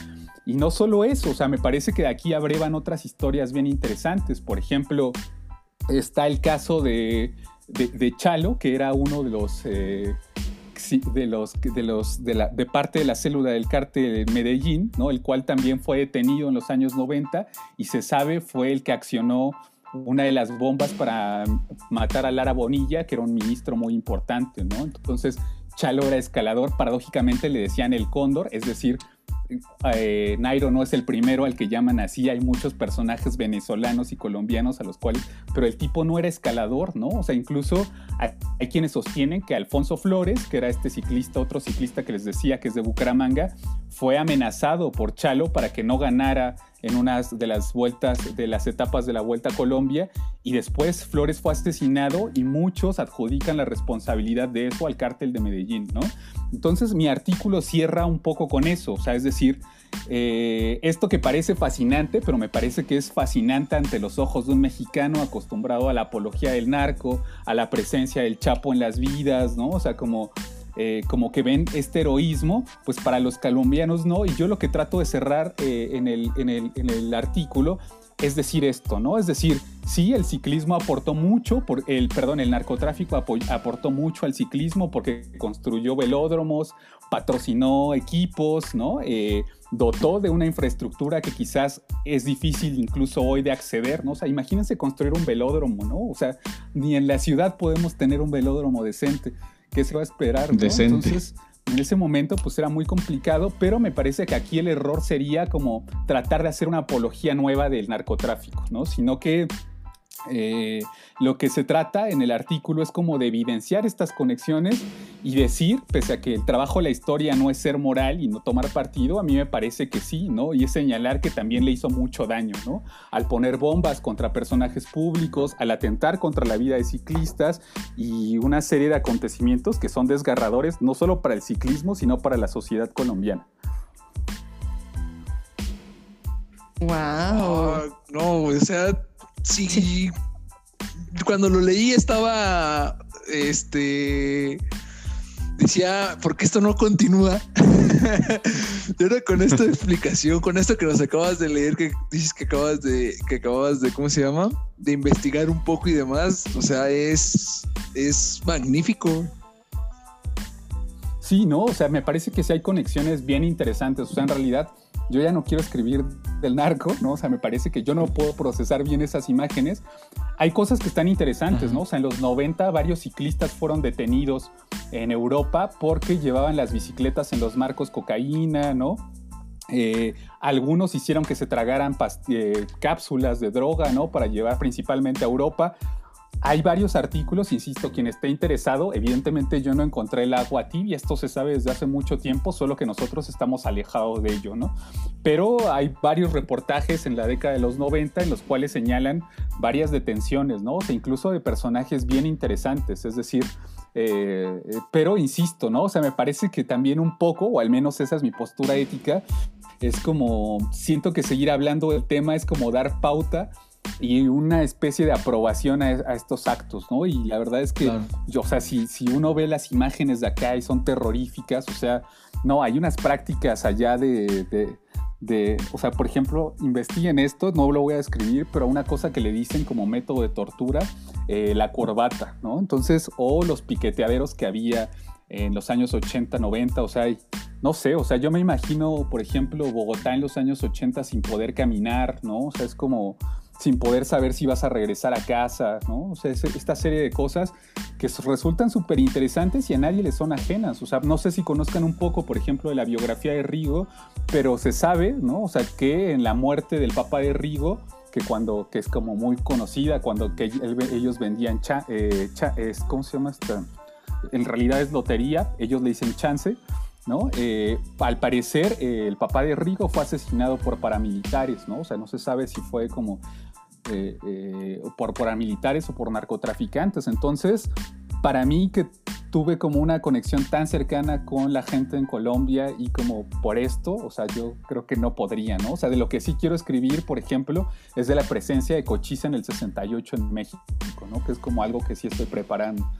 y no solo eso, o sea, me parece que de aquí abrevan otras historias bien interesantes, por ejemplo, está el caso de, de, Chalo, que era uno de los... Eh, de los de los de la parte de la célula del cártel de Medellín, ¿no? El cual también fue detenido en los años 90 y se sabe fue el que accionó una de las bombas para matar a Lara Bonilla, que era un ministro muy importante, ¿no? Entonces, Chalo era escalador, paradójicamente le decían el cóndor, es decir, eh, Nairo no es el primero al que llaman así, hay muchos personajes venezolanos y colombianos a los cuales, pero el tipo no era escalador, ¿no? O sea, incluso hay, hay, quienes sostienen que Alfonso Flores, que era este ciclista, otro ciclista que les decía que es de Bucaramanga, fue amenazado por Chalo para que no ganara en unas de las vueltas, de las etapas de la Vuelta a Colombia, y después Flores fue asesinado y muchos adjudican la responsabilidad de eso al cártel de Medellín, ¿no? Entonces mi artículo cierra un poco con eso, o sea, es decir, eh, esto que parece fascinante, pero me parece que es fascinante ante los ojos de un mexicano acostumbrado a la apología del narco, a la presencia del Chapo en las vidas, ¿no? O sea, como eh, como que ven este heroísmo, pues para los colombianos no. Y yo lo que trato de cerrar eh, en, el, en, el, en, el, artículo es decir esto, ¿no? Es decir, sí, el ciclismo aportó mucho, por el, perdón, el narcotráfico aportó mucho al ciclismo porque construyó velódromos, patrocinó equipos, ¿no? Eh, dotó de una infraestructura que quizás es difícil incluso hoy de acceder, ¿no? O sea, imagínense construir un velódromo, ¿no? O sea, ni en la ciudad podemos tener un velódromo decente. ¿Qué se va a esperar? ¿no? Entonces, en ese momento pues era muy complicado, pero me parece que aquí el error sería como tratar de hacer una apología nueva del narcotráfico, ¿no? Sino que eh, lo que se trata en el artículo es como de evidenciar estas conexiones y decir, pese a que el trabajo de la historia no es ser moral y no tomar partido, a mí me parece que sí, ¿no? Y es señalar que también le hizo mucho daño, ¿no? Al poner bombas contra personajes públicos, al atentar contra la vida de ciclistas y una serie de acontecimientos que son desgarradores no solo para el ciclismo, sino para la sociedad colombiana. Wow. Ah, no, o sea, sí, Cuando lo leí estaba, este, decía, ¿por qué esto no continúa? y ahora con esta explicación, con esto que nos acabas de leer, que dices que acabas de, que acabas de, ¿cómo se llama? De investigar un poco y demás, o sea, es, es magnífico. Sí, ¿no? O sea, me parece que sí hay conexiones bien interesantes. O sea, en realidad yo ya no quiero escribir del narco, ¿no? O sea, me parece que yo no puedo procesar bien esas imágenes. Hay cosas que están interesantes, ¿no? O sea, en los 90 varios ciclistas fueron detenidos en Europa porque llevaban las bicicletas en los marcos cocaína, ¿no? Eh, algunos hicieron que se tragaran eh, cápsulas de droga, ¿no? Para llevar principalmente a Europa. Hay varios artículos, insisto, quien esté interesado, evidentemente yo no encontré el agua tibia, esto se sabe desde hace mucho tiempo, solo que nosotros estamos alejados de ello, ¿no? Pero hay varios reportajes en la década de los 90 en los cuales señalan varias detenciones, ¿no? O sea, incluso de personajes bien interesantes, es decir, eh, pero insisto, ¿no? O sea, me parece que también un poco, o al menos esa es mi postura ética, es como, siento que seguir hablando del tema es como dar pauta y una especie de aprobación a, estos actos, ¿no? Y la verdad es que, yo, o sea, si, si uno ve las imágenes de acá y son terroríficas, o sea, no, hay unas prácticas allá de, de, o sea, por ejemplo, investiguen esto, no lo voy a describir, pero una cosa que le dicen como método de tortura, eh, la corbata, ¿no? Entonces, o los piqueteaderos que había en los años 80, 90, o sea, no sé, o sea, yo me imagino, por ejemplo, Bogotá en los años 80 sin poder caminar, ¿no? O sea, es como sin poder saber si vas a regresar a casa, ¿no? O sea, esta serie de cosas que resultan súper interesantes y a nadie le son ajenas. O sea, no sé si conozcan un poco, por ejemplo, de la biografía de Rigo, pero se sabe, ¿no? O sea, que en la muerte del papá de Rigo, que cuando, que es como muy conocida, cuando que ellos vendían, eh, es, ¿cómo se llama esta? En realidad es lotería, ellos le dicen chance, ¿no? Eh, al parecer, eh, el papá de Rigo fue asesinado por paramilitares, ¿no? O sea, no se sabe si fue como eh, eh, por paramilitares o por narcotraficantes. Entonces, para mí que tuve como una conexión tan cercana con la gente en Colombia y como por esto, o sea, yo creo que no podría, ¿no? O sea, de lo que sí quiero escribir, por ejemplo, es de la presencia de Cochise en el 68 en México, ¿no? Que es como algo que sí estoy preparando.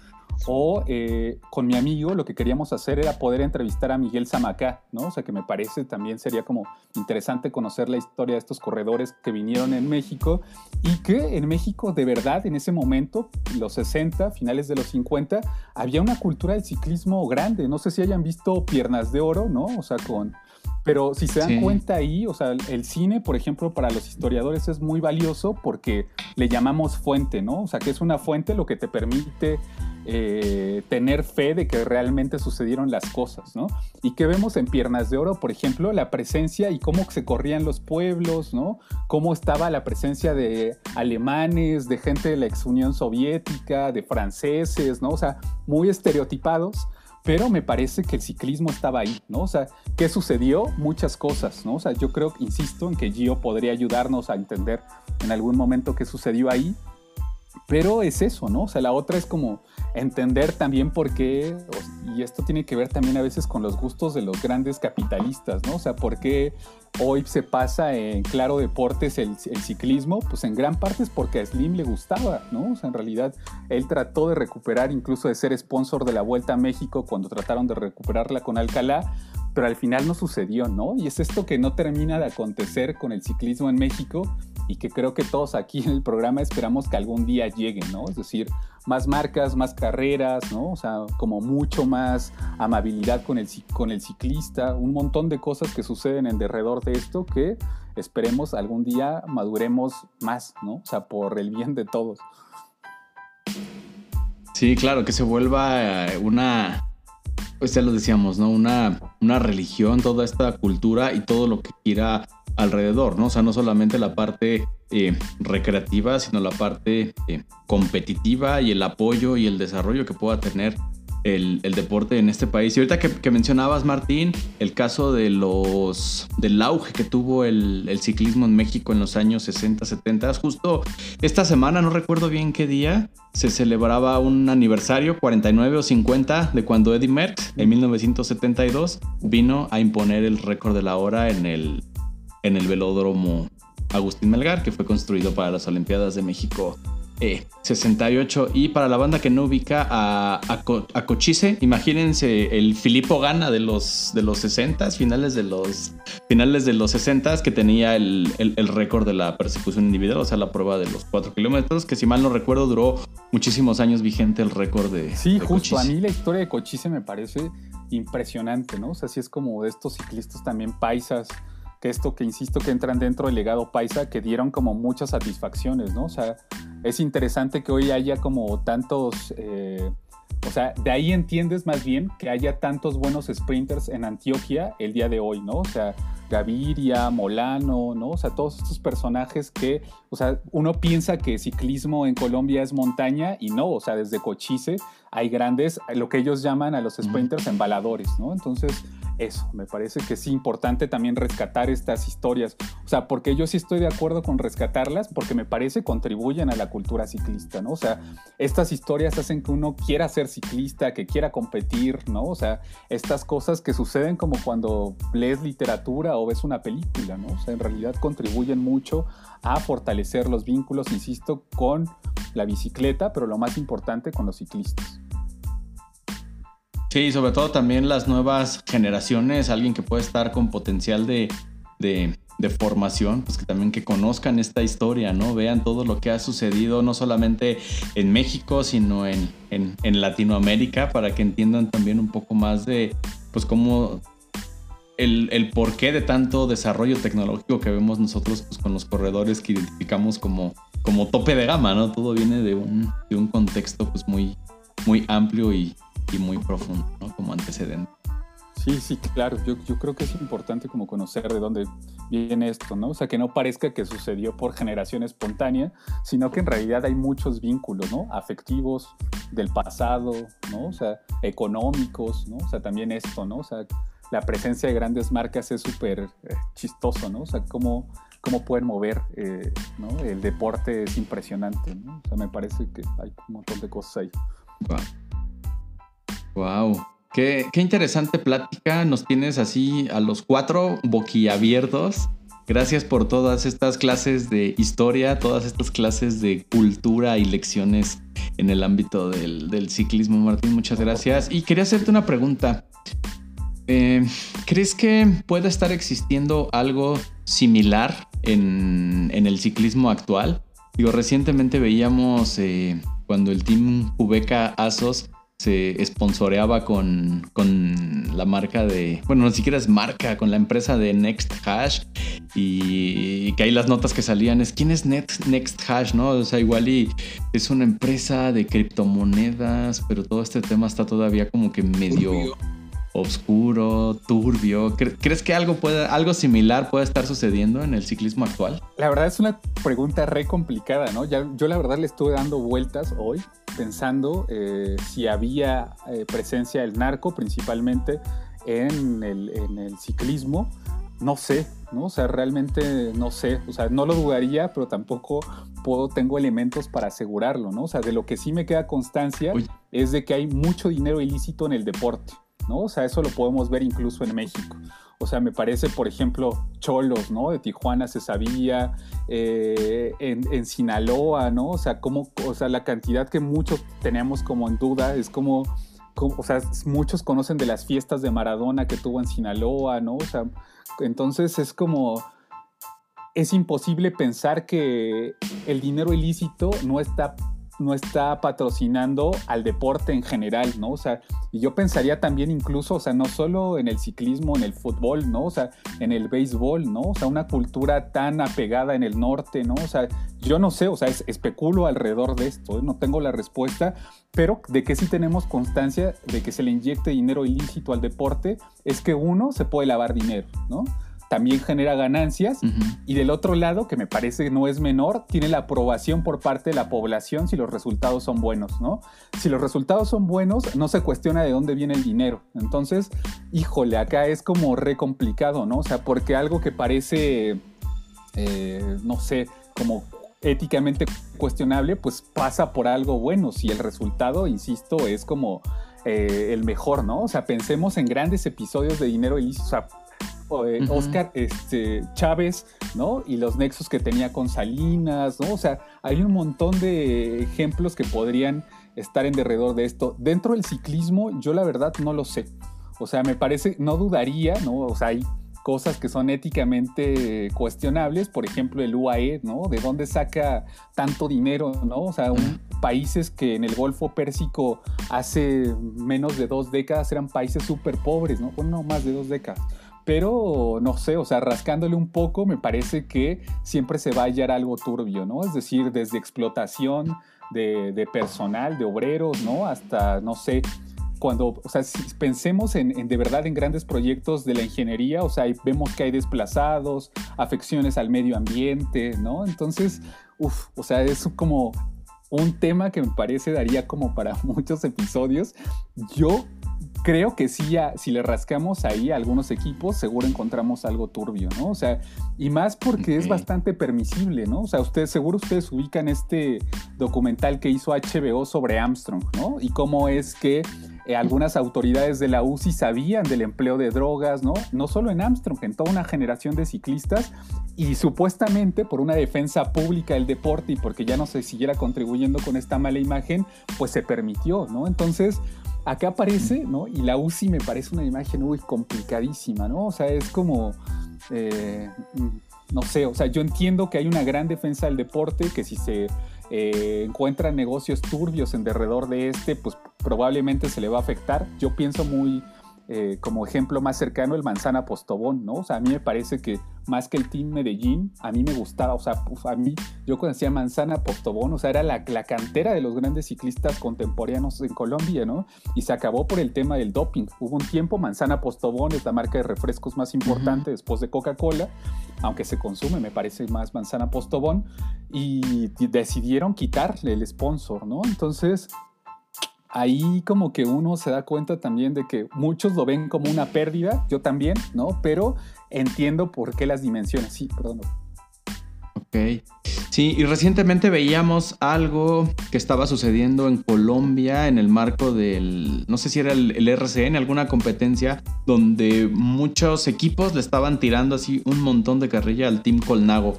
O eh, con mi amigo lo que queríamos hacer era poder entrevistar a Miguel Zamacá, ¿no? O sea, que me parece también sería como interesante conocer la historia de estos corredores que vinieron en México y que en México de verdad en ese momento, los 60, finales de los 50, había una cultura del ciclismo grande. No sé si hayan visto Piernas de Oro, ¿no? O sea, con pero si se dan cuenta ahí, o sea, el cine, por ejemplo, para los historiadores es muy valioso porque le llamamos fuente, ¿no? O sea, que es una fuente lo que te permite eh, tener fe de que realmente sucedieron las cosas, ¿no? Y que vemos en Piernas de Oro, por ejemplo, la presencia y cómo se corrían los pueblos, ¿no? Cómo estaba la presencia de alemanes, de gente de la ex Unión Soviética, de franceses, ¿no? O sea, muy estereotipados pero me parece que el ciclismo estaba ahí, ¿no? O sea, ¿qué sucedió? Muchas cosas, ¿no? O sea, yo creo, insisto, en que Gio podría ayudarnos a entender en algún momento qué sucedió ahí, pero es eso, ¿no? O sea, la otra es como entender también por qué, y esto tiene que ver también a veces con los gustos de los grandes capitalistas, ¿no? O sea, por qué hoy se pasa en Claro Deportes el, ciclismo, pues en gran parte es porque a Slim le gustaba, ¿no? O sea, en realidad él trató de recuperar, incluso de ser sponsor de la Vuelta a México cuando trataron de recuperarla con Alcalá, pero al final no sucedió, ¿no? Y es esto que no termina de acontecer con el ciclismo en México y que creo que todos aquí en el programa esperamos que algún día lleguen, ¿no? Es decir, más marcas, más carreras, ¿no? O sea, como mucho más amabilidad con el, con el ciclista, un montón de cosas que suceden en derredor de esto que esperemos algún día maduremos más, ¿no? O sea, por el bien de todos. Sí, claro, que se vuelva eh, una, pues ya lo decíamos, ¿no? Una, una religión, toda esta cultura y todo lo que quiera alrededor, ¿no? O sea, no solamente la parte eh, recreativa, sino la parte eh, competitiva y el apoyo y el desarrollo que pueda tener el, deporte en este país. Y ahorita que, mencionabas, Martín, el caso de los del auge que tuvo el, el, ciclismo en México en los años 60, 70, justo esta semana, no recuerdo bien qué día, se celebraba un aniversario, 49 o 50, de cuando Eddie Merckx, en 1972, vino a imponer el récord de la hora en el, en el velódromo Agustín Melgar, que fue construido para las Olimpiadas de México 68. Eh, y para la banda que no ubica a, a, Cochise, imagínense el Filippo Gana de los, de los 60, finales de los, finales de los 60, que tenía el, récord de la persecución individual, o sea, la prueba de los 4 kilómetros, que si mal no recuerdo duró muchísimos años vigente el récord de. Sí, justo. A mí la historia de Cochise me parece impresionante, ¿no? O sea, sí es como de estos ciclistas también paisas esto que insisto que entran dentro del legado paisa que dieron como muchas satisfacciones, ¿no? O sea, es interesante que hoy haya como tantos, eh, o sea, de ahí entiendes más bien que haya tantos buenos sprinters en Antioquia el día de hoy, ¿no? O sea, Gaviria, Molano, ¿no? O sea, todos estos personajes que, o sea, uno piensa que ciclismo en Colombia es montaña y no, o sea, desde Cochise hay grandes, lo que ellos llaman a los sprinters embaladores, ¿no? Entonces, eso, me parece que es importante también rescatar estas historias. O sea, porque yo sí estoy de acuerdo con rescatarlas, porque me parece contribuyen a la cultura ciclista, ¿no? O sea, estas historias hacen que uno quiera ser ciclista, que quiera competir, ¿no? O sea, estas cosas que suceden como cuando lees literatura o ves una película, ¿no? O sea, en realidad contribuyen mucho a fortalecer los vínculos, insisto, con la bicicleta, pero lo más importante, con los ciclistas. Sí, sobre todo también las nuevas generaciones, alguien que puede estar con potencial de, formación, pues que también que conozcan esta historia, ¿no? Vean todo lo que ha sucedido, no solamente en México, sino en, Latinoamérica, para que entiendan también un poco más de, pues, cómo el, porqué de tanto desarrollo tecnológico que vemos nosotros pues, con los corredores que identificamos como, como tope de gama, ¿no? Todo viene de un, de un contexto pues muy, muy amplio y, y muy profundo, ¿no? Como antecedente. Sí, sí, claro. Yo, yo, creo que es importante como conocer de dónde viene esto, ¿no? O sea, que no parezca que sucedió por generación espontánea, sino que en realidad hay muchos vínculos, ¿no? Afectivos del pasado, ¿no? O sea, económicos, ¿no? O sea, también esto, ¿no? O sea, la presencia de grandes marcas es súper eh, chistoso, ¿no? O sea, cómo, cómo pueden mover, eh, ¿no? El deporte es impresionante, ¿no? O sea, me parece que hay un montón de cosas ahí. Wow. Qué, interesante plática nos tienes así a los cuatro boquiabiertos. Gracias por todas estas clases de historia, todas estas clases de cultura y lecciones en el ámbito del, ciclismo, Martín. Muchas gracias. Y quería hacerte una pregunta. Eh, ¿Crees que pueda estar existiendo algo similar en, el ciclismo actual? Digo, recientemente veíamos eh, cuando el team Ubeca Asos se sponsoreaba con, la marca de, bueno, ni siquiera es marca, con la empresa de Next Hash y, que ahí las notas que salían es, ¿quién es Next, Next Hash? ¿No? O sea, igual y es una empresa de criptomonedas, pero todo este tema está todavía como que medio... oscuro, turbio. ¿Crees que algo, puede, algo similar puede estar sucediendo en el ciclismo actual? La verdad es una pregunta re complicada, ¿no? Ya, yo la verdad le estuve dando vueltas hoy pensando eh, si había eh, presencia del narco principalmente en el, ciclismo. No sé, ¿no? O sea, realmente no sé. O sea, no lo dudaría, pero tampoco puedo, tengo elementos para asegurarlo, ¿no? O sea, de lo que sí me queda constancia es de que hay mucho dinero ilícito en el deporte, ¿no? O sea, eso lo podemos ver incluso en México. O sea, me parece, por ejemplo, Cholos, ¿no? De Tijuana se sabía, eh, en, Sinaloa, ¿no? O sea, como, o sea, la cantidad que muchos tenemos como en duda es como, o sea, muchos conocen de las fiestas de Maradona que tuvo en Sinaloa, ¿no? O sea, entonces es como, es imposible pensar que el dinero ilícito no está no está patrocinando al deporte en general, ¿no? O sea, y yo pensaría también incluso, o sea, no solo en el ciclismo, en el fútbol, ¿no? O sea, en el béisbol, ¿no? O sea, una cultura tan apegada en el norte, ¿no? O sea, yo no sé, o sea, especulo alrededor de esto, ¿eh? no tengo la respuesta, pero de que sí tenemos constancia de que se le inyecte dinero ilícito al deporte es que uno se puede lavar dinero, ¿no? También genera ganancias. Y del otro lado, que me parece no es menor, tiene la aprobación por parte de la población si los resultados son buenos, ¿no? Si los resultados son buenos, no se cuestiona de dónde viene el dinero. Entonces, híjole, acá es como re complicado, ¿no? O sea, porque algo que parece, eh, no sé, como éticamente cuestionable, pues pasa por algo bueno. Si el resultado, insisto, es como eh, el mejor, ¿no? O sea, pensemos en grandes episodios de dinero ilícito. O sea, eh, Oscar este, Chávez, ¿no? Y los nexos que tenía con Salinas, ¿no? O sea, hay un montón de ejemplos que podrían estar en derredor de esto. Dentro del ciclismo, yo la verdad no lo sé. O sea, me parece, no dudaría, ¿no? O sea, hay cosas que son éticamente cuestionables, por ejemplo el UAE, ¿no? ¿De dónde saca tanto dinero, ¿no? O sea, países que en el Golfo Pérsico hace menos de dos décadas eran países súper pobres, ¿no? Bueno, no, más de dos décadas pero no sé, o sea, rascándole un poco, me parece que siempre se va a hallar algo turbio, ¿no? Es decir, desde explotación de, personal, de obreros, ¿no? Hasta, no sé, cuando, o sea, si pensemos en, de verdad en grandes proyectos de la ingeniería, o sea, vemos que hay desplazados, afecciones al medio ambiente, ¿no? Entonces, uff, o sea, es como un tema que me parece daría como para muchos episodios. Yo creo que sí, ya, si le rascamos ahí a algunos equipos, seguro encontramos algo turbio, ¿no? O sea, y más porque es bastante permisible, ¿no? O sea, ustedes, seguro ustedes ubican este documental que hizo HBO sobre Armstrong, ¿no? Y cómo es que eh, algunas autoridades de la UCI sabían del empleo de drogas, ¿no? No solo en Armstrong, en toda una generación de ciclistas y supuestamente por una defensa pública del deporte y porque ya no se siguiera contribuyendo con esta mala imagen, pues se permitió, ¿no? Entonces, acá aparece, ¿no? Y la UCI me parece una imagen muy complicadísima, ¿no? O sea, es como, eh, no sé, o sea, yo entiendo que hay una gran defensa del deporte, que si se eh, encuentran negocios turbios en derredor de este, pues probablemente se le va a afectar. Yo pienso muy eh, como ejemplo más cercano el Manzana Postobón, ¿no? O sea, a mí me parece que más que el Team Medellín, a mí me gustaba, o sea, a mí yo conocía Manzana Postobón, o sea, era la, la, cantera de los grandes ciclistas contemporáneos en Colombia, ¿no? Y se acabó por el tema del doping. Hubo un tiempo, Manzana Postobón es la marca de refrescos más importante después de Coca-Cola, aunque se consume, me parece más Manzana Postobón, y decidieron quitarle el sponsor, ¿no? Entonces ahí como que uno se da cuenta también de que muchos lo ven como una pérdida, yo también, ¿no? Pero entiendo por qué las dimensiones. Sí, perdón. Ok. Sí, y recientemente veíamos algo que estaba sucediendo en Colombia en el marco del, no sé si era el, el RCN, alguna competencia, donde muchos equipos le estaban tirando así un montón de carrilla al Team Colnago.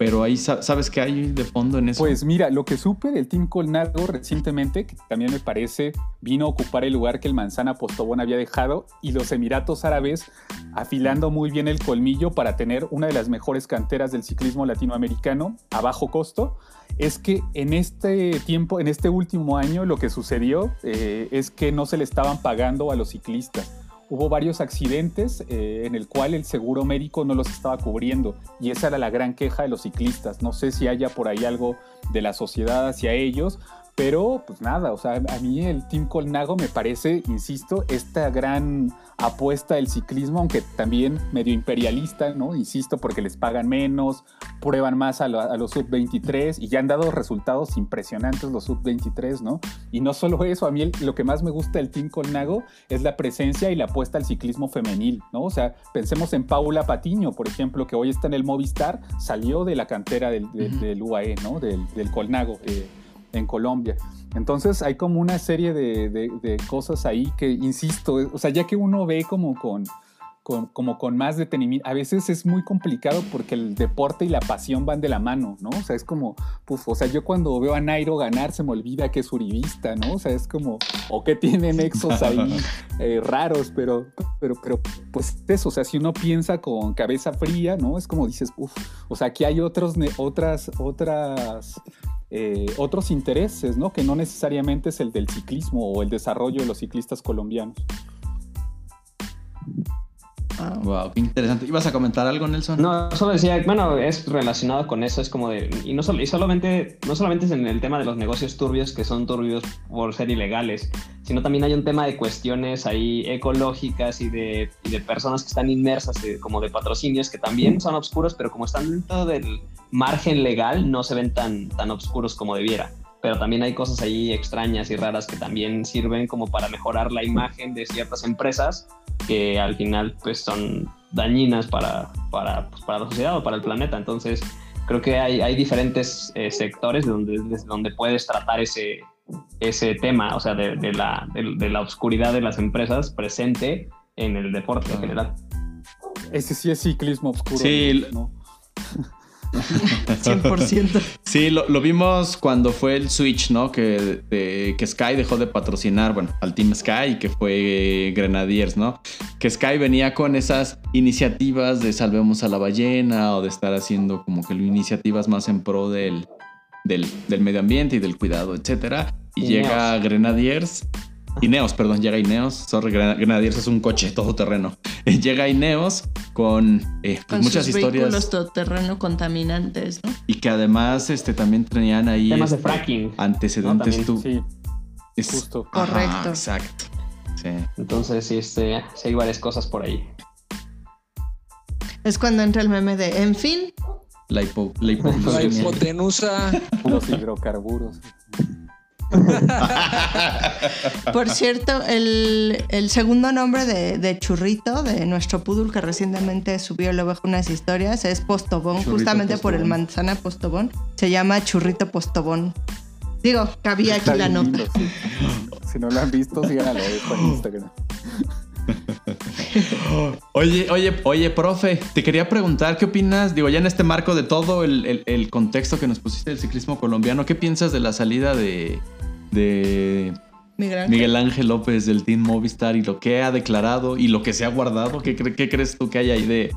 Pero ahí, ¿sabes qué hay de fondo en eso? Pues mira, lo que supe del Team Colnago recientemente, que también me parece vino a ocupar el lugar que el Manzana Postobón había dejado, y los Emiratos Árabes afilando muy bien el colmillo para tener una de las mejores canteras del ciclismo latinoamericano a bajo costo, es que en este tiempo, en este último año, lo que sucedió eh, es que no se le estaban pagando a los ciclistas hubo varios accidentes eh, en el cual el seguro médico no los estaba cubriendo y esa era la gran queja de los ciclistas. No sé si haya por ahí algo de la sociedad hacia ellos, pero pues nada, o sea, a mí el Team Colnago me parece, insisto, esta gran apuesta del ciclismo, aunque también medio imperialista, ¿no? Insisto, porque les pagan menos, prueban más a, los sub-23 y ya han dado resultados impresionantes los sub-23, ¿no? Y no solo eso, a mí lo que más me gusta del Team Colnago es la presencia y la apuesta al ciclismo femenil, ¿no? O sea, pensemos en Paula Patiño, por ejemplo, que hoy está en el Movistar, salió de la cantera del, UAE, ¿no? Del, Colnago. Eh, en Colombia. Entonces hay como una serie de, cosas ahí que, insisto, o sea, ya que uno ve como con, como con más detenimiento. A veces es muy complicado porque el deporte y la pasión van de la mano, ¿no? O sea, es como, pues, o sea, yo cuando veo a Nairo ganar se me olvida que es uribista, ¿no? O sea, es como, o que tiene nexos ahí eh, raros, pero, pero, pero, pues eso, o sea, si uno piensa con cabeza fría, ¿no? Es como dices, uff, o sea, aquí hay otros, otras, otras eh, otros intereses, ¿no? Que no necesariamente es el del ciclismo o el desarrollo de los ciclistas colombianos. Wow, qué interesante. ¿Ibas a comentar algo, Nelson? No, solo decía, bueno, es relacionado con eso, es como de, y no, solo, y solamente, no solamente es en el tema de los negocios turbios que son turbios por ser ilegales, sino también hay un tema de cuestiones ahí ecológicas y de, y de personas que están inmersas como de patrocinios que también son oscuros, pero como están dentro del margen legal, no se ven tan, tan oscuros como debiera pero también hay cosas ahí extrañas y raras que también sirven como para mejorar la imagen de ciertas empresas que al final pues son dañinas para, para, pues, para la sociedad o para el planeta. Entonces creo que hay, hay diferentes eh, sectores donde, desde donde puedes tratar ese, ese tema, o sea, de, de la, de, la oscuridad de las empresas presente en el deporte en general. Ese sí es ciclismo oscuro. Sí, ¿no? 100%. Sí, lo, vimos cuando fue el switch, ¿no? Que, que Sky dejó de patrocinar, bueno, al Team Sky, que fue Grenadiers, ¿no? Que Sky venía con esas iniciativas de salvemos a la ballena o de estar haciendo como que iniciativas más en pro del, del, medio ambiente y del cuidado, etcétera. Y, llega Grenadiers Ineos, perdón, llega Ineos. Sorry, Grenadiers es un coche todoterreno. llega Ineos con, eh, pues muchas sus historias. Vehículos todoterreno contaminantes, ¿no? Y que además este, también tenían ahí. Temas de este, fracking. Antecedentes tú. Sí. Justo. Correcto. exacto. Sí. Entonces, sí, este, sí, hay varias cosas por ahí. Es cuando entra el meme de, en fin. La, hipo, la, la hipotenusa. Los hidrocarburos. Por cierto, el, segundo nombre de, Churrito, de nuestro poodle que recientemente subió luego unas historias, es Postobón, justamente por el manzana Postobón. Se llama Churrito Postobón. Digo, cabía aquí la nota. Si no lo han visto, síganlo en Instagram. oye, oye, oye, profe, te quería preguntar, ¿qué opinas? Digo, ya en este marco de todo el contexto que nos pusiste del ciclismo colombiano, ¿qué piensas de la salida de, de Miguel Ángel. López del Team Movistar y lo que ha declarado y lo que se ha guardado. ¿Qué, crees tú que hay ahí de,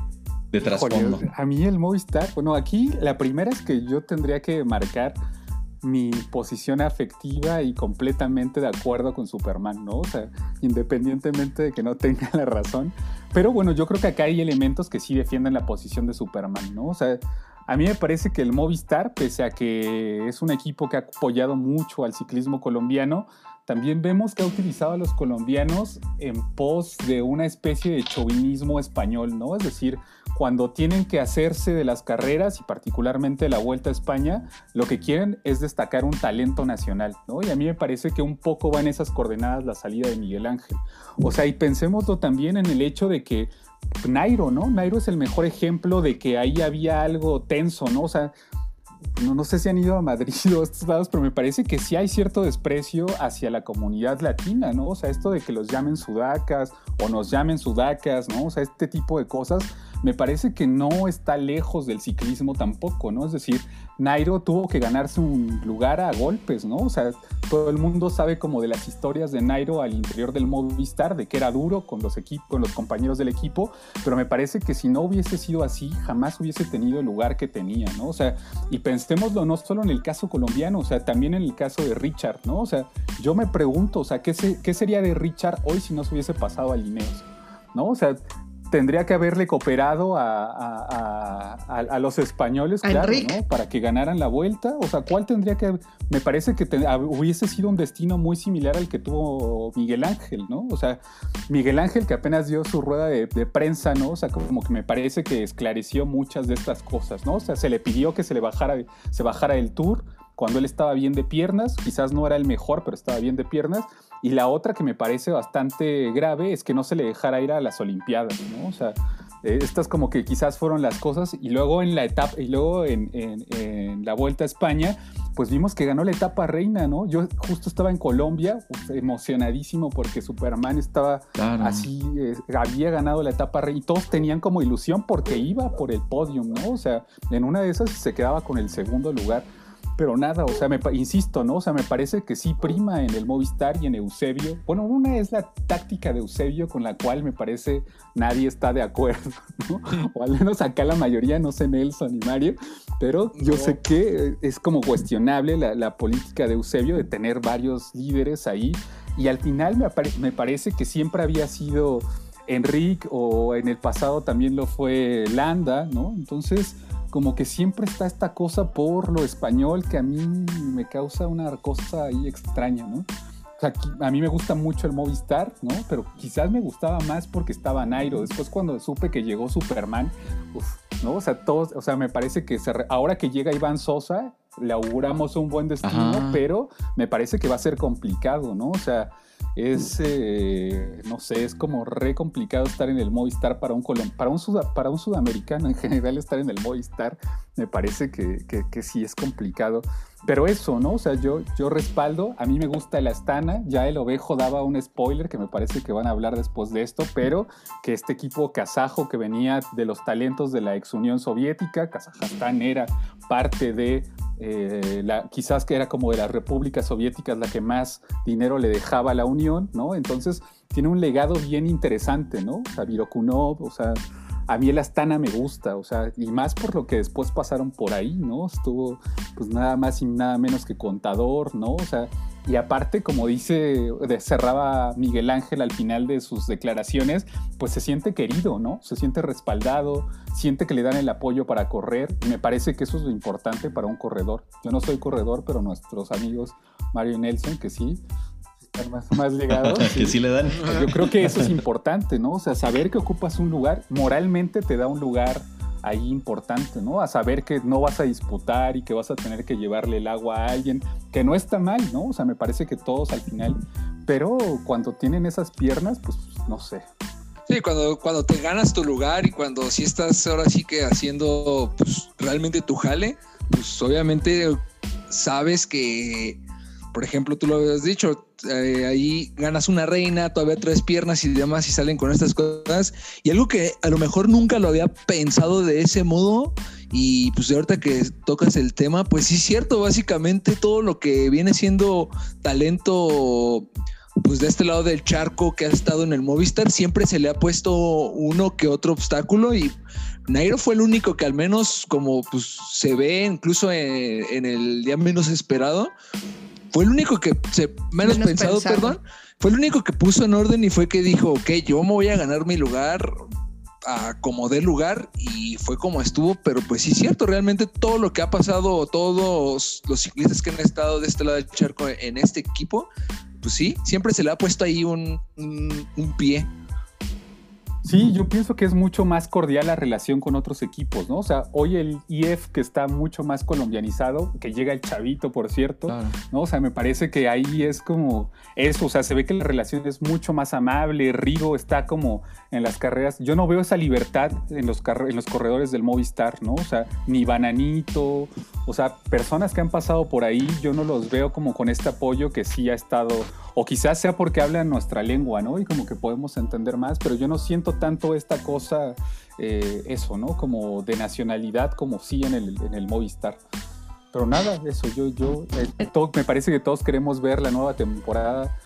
de trasfondo? a mí el Movistar, bueno, aquí la primera es que yo tendría que marcar mi posición afectiva y completamente de acuerdo con Superman, ¿no? O sea, independientemente de que no tenga la razón. Pero bueno, yo creo que acá hay elementos que sí defienden la posición de Superman, ¿no? O sea, a mí me parece que el Movistar, pese a que es un equipo que ha apoyado mucho al ciclismo colombiano, también vemos que ha utilizado a los colombianos en pos de una especie de chauvinismo español, ¿no? Es decir, cuando tienen que hacerse de las carreras y particularmente la Vuelta a España, lo que quieren es destacar un talento nacional, ¿no? Y a mí me parece que un poco va en esas coordenadas la salida de Miguel Ángel. O sea, y pensémoslo también en el hecho de que Nairo, ¿no? Nairo es el mejor ejemplo de que ahí había algo tenso, ¿no? O sea, no, no, sé si han ido a Madrid o a estos lados, pero me parece que sí hay cierto desprecio hacia la comunidad latina, ¿no? O sea, esto de que los llamen sudacas o nos llamen sudacas, ¿no? O sea, este tipo de cosas me parece que no está lejos del ciclismo tampoco, ¿no? Es decir, Nairo tuvo que ganarse un lugar a golpes, ¿no? O sea, todo el mundo sabe como de las historias de Nairo al interior del Movistar, de que era duro con los equipos, con los compañeros del equipo, pero me parece que si no hubiese sido así, jamás hubiese tenido el lugar que tenía, ¿no? O sea, y pensémoslo no solo en el caso colombiano, o sea, también en el caso de Richard, ¿no? O sea, yo me pregunto, o sea, ¿qué, sería de Richard hoy si no se hubiese pasado a Lineos? ¿no? O sea, tendría que haberle cooperado a, los españoles, claro, ¿no? Para que ganaran la vuelta. O sea, ¿cuál tendría que.? Me parece que hubiese sido un destino muy similar al que tuvo Miguel Ángel, ¿no? O sea, Miguel Ángel que apenas dio su rueda de, prensa, ¿no? O sea, como que me parece que esclareció muchas de estas cosas, ¿no? O sea, se le pidió que se le bajara, se bajara el tour cuando él estaba bien de piernas, quizás no era el mejor, pero estaba bien de piernas, y la otra que me parece bastante grave es que no se le dejara ir a las Olimpiadas, ¿no? O sea, eh, estas como que quizás fueron las cosas y luego en la etapa y luego en, la vuelta a España pues vimos que ganó la etapa reina, ¿no? Yo justo estaba en Colombia, emocionadísimo porque Superman estaba así, eh, había ganado la etapa reina y todos tenían como ilusión porque iba por el podium, ¿no? O sea, en una de esas se quedaba con el segundo lugar pero nada, o sea, me, insisto, ¿no? O sea, me parece que sí prima en el Movistar y en Eusebio. Bueno, una es la táctica de Eusebio con la cual me parece nadie está de acuerdo, ¿no? O al menos acá la mayoría, no sé Nelson y Mario, pero yo sé que es como cuestionable la, política de Eusebio de tener varios líderes ahí. Y al final me, me parece que siempre había sido Enrique o en el pasado también lo fue Landa, ¿no? Entonces como que siempre está esta cosa por lo español que a mí me causa una cosa ahí extraña, ¿no? O sea, a mí me gusta mucho el Movistar, ¿no? Pero quizás me gustaba más porque estaba Nairo. Después cuando supe que llegó Superman, uf, ¿no? O sea, todos, o sea, me parece que ahora que llega Iván Sosa, le auguramos un buen destino, pero me parece que va a ser complicado, ¿no? O sea, es, eh, no sé, es como re complicado estar en el Movistar para un, para un, para un sudamericano en general estar en el Movistar, me parece que, que, sí es complicado. Pero eso, ¿no? O sea, yo, yo respaldo, a mí me gusta el Astana, ya el Ovejo daba un spoiler que me parece que van a hablar después de esto, pero que este equipo kazajo que venía de los talentos de la ex Unión Soviética, Kazajstán era parte de eh, la, quizás que era como de las repúblicas soviéticas la que más dinero le dejaba a la Unión, ¿no? Entonces tiene un legado bien interesante, ¿no? O sea, Virokunov, o sea, a mí el Astana me gusta, o sea, y más por lo que después pasaron por ahí, ¿no? Estuvo pues nada más y nada menos que contador, ¿no? O sea, y aparte, como dice, cerraba Miguel Ángel al final de sus declaraciones, pues se siente querido, ¿no? Se siente respaldado, siente que le dan el apoyo para correr. Y me parece que eso es lo importante para un corredor. Yo no soy corredor, pero nuestros amigos Mario y Nelson, que sí, están más, más ligados. que sí le dan. Yo creo que eso es importante, ¿no? O sea, saber que ocupas un lugar, moralmente te da un lugar ahí importante, ¿no? A saber que no vas a disputar y que vas a tener que llevarle el agua a alguien, que no está mal, ¿no? O sea, me parece que todos al final, pero cuando tienen esas piernas, pues no sé. Sí, cuando, cuando te ganas tu lugar y cuando sí estás ahora sí que haciendo pues, realmente tu jale, pues obviamente sabes que por ejemplo, tú lo habías dicho, eh, ahí ganas una reina, todavía tres piernas y demás y salen con estas cosas. Y algo que a lo mejor nunca lo había pensado de ese modo y pues ahorita que tocas el tema, pues sí es cierto, básicamente todo lo que viene siendo talento pues de este lado del charco que ha estado en el Movistar, siempre se le ha puesto uno que otro obstáculo y Nairo fue el único que al menos como pues se ve incluso en el día menos esperado, fue el único que se menos, pensado, perdón, fue el único que puso en orden y fue que dijo, ok, yo me voy a ganar mi lugar a como dé lugar y fue como estuvo, pero pues sí es cierto, realmente todo lo que ha pasado, todos los ciclistas que han estado de este lado del charco en este equipo, pues sí, siempre se le ha puesto ahí un, un pie. Sí, yo pienso que es mucho más cordial la relación con otros equipos, ¿no? O sea, hoy el IF que está mucho más colombianizado, que llega el chavito, por cierto, ¿no? O sea, me parece que ahí es como eso, o sea, se ve que la relación es mucho más amable, Rigo está como en las carreras, yo no veo esa libertad en los, en los corredores del Movistar, ¿no? O sea, ni Bananito, o sea, personas que han pasado por ahí, yo no los veo como con este apoyo que sí ha estado o quizás sea porque hablan nuestra lengua, ¿no? Y como que podemos entender más, pero yo no siento tanto esta cosa, eh, eso, ¿no? Como de nacionalidad, como sí en el, en el Movistar. Pero nada, eso, yo, yo, eh, me parece que todos queremos ver la nueva temporada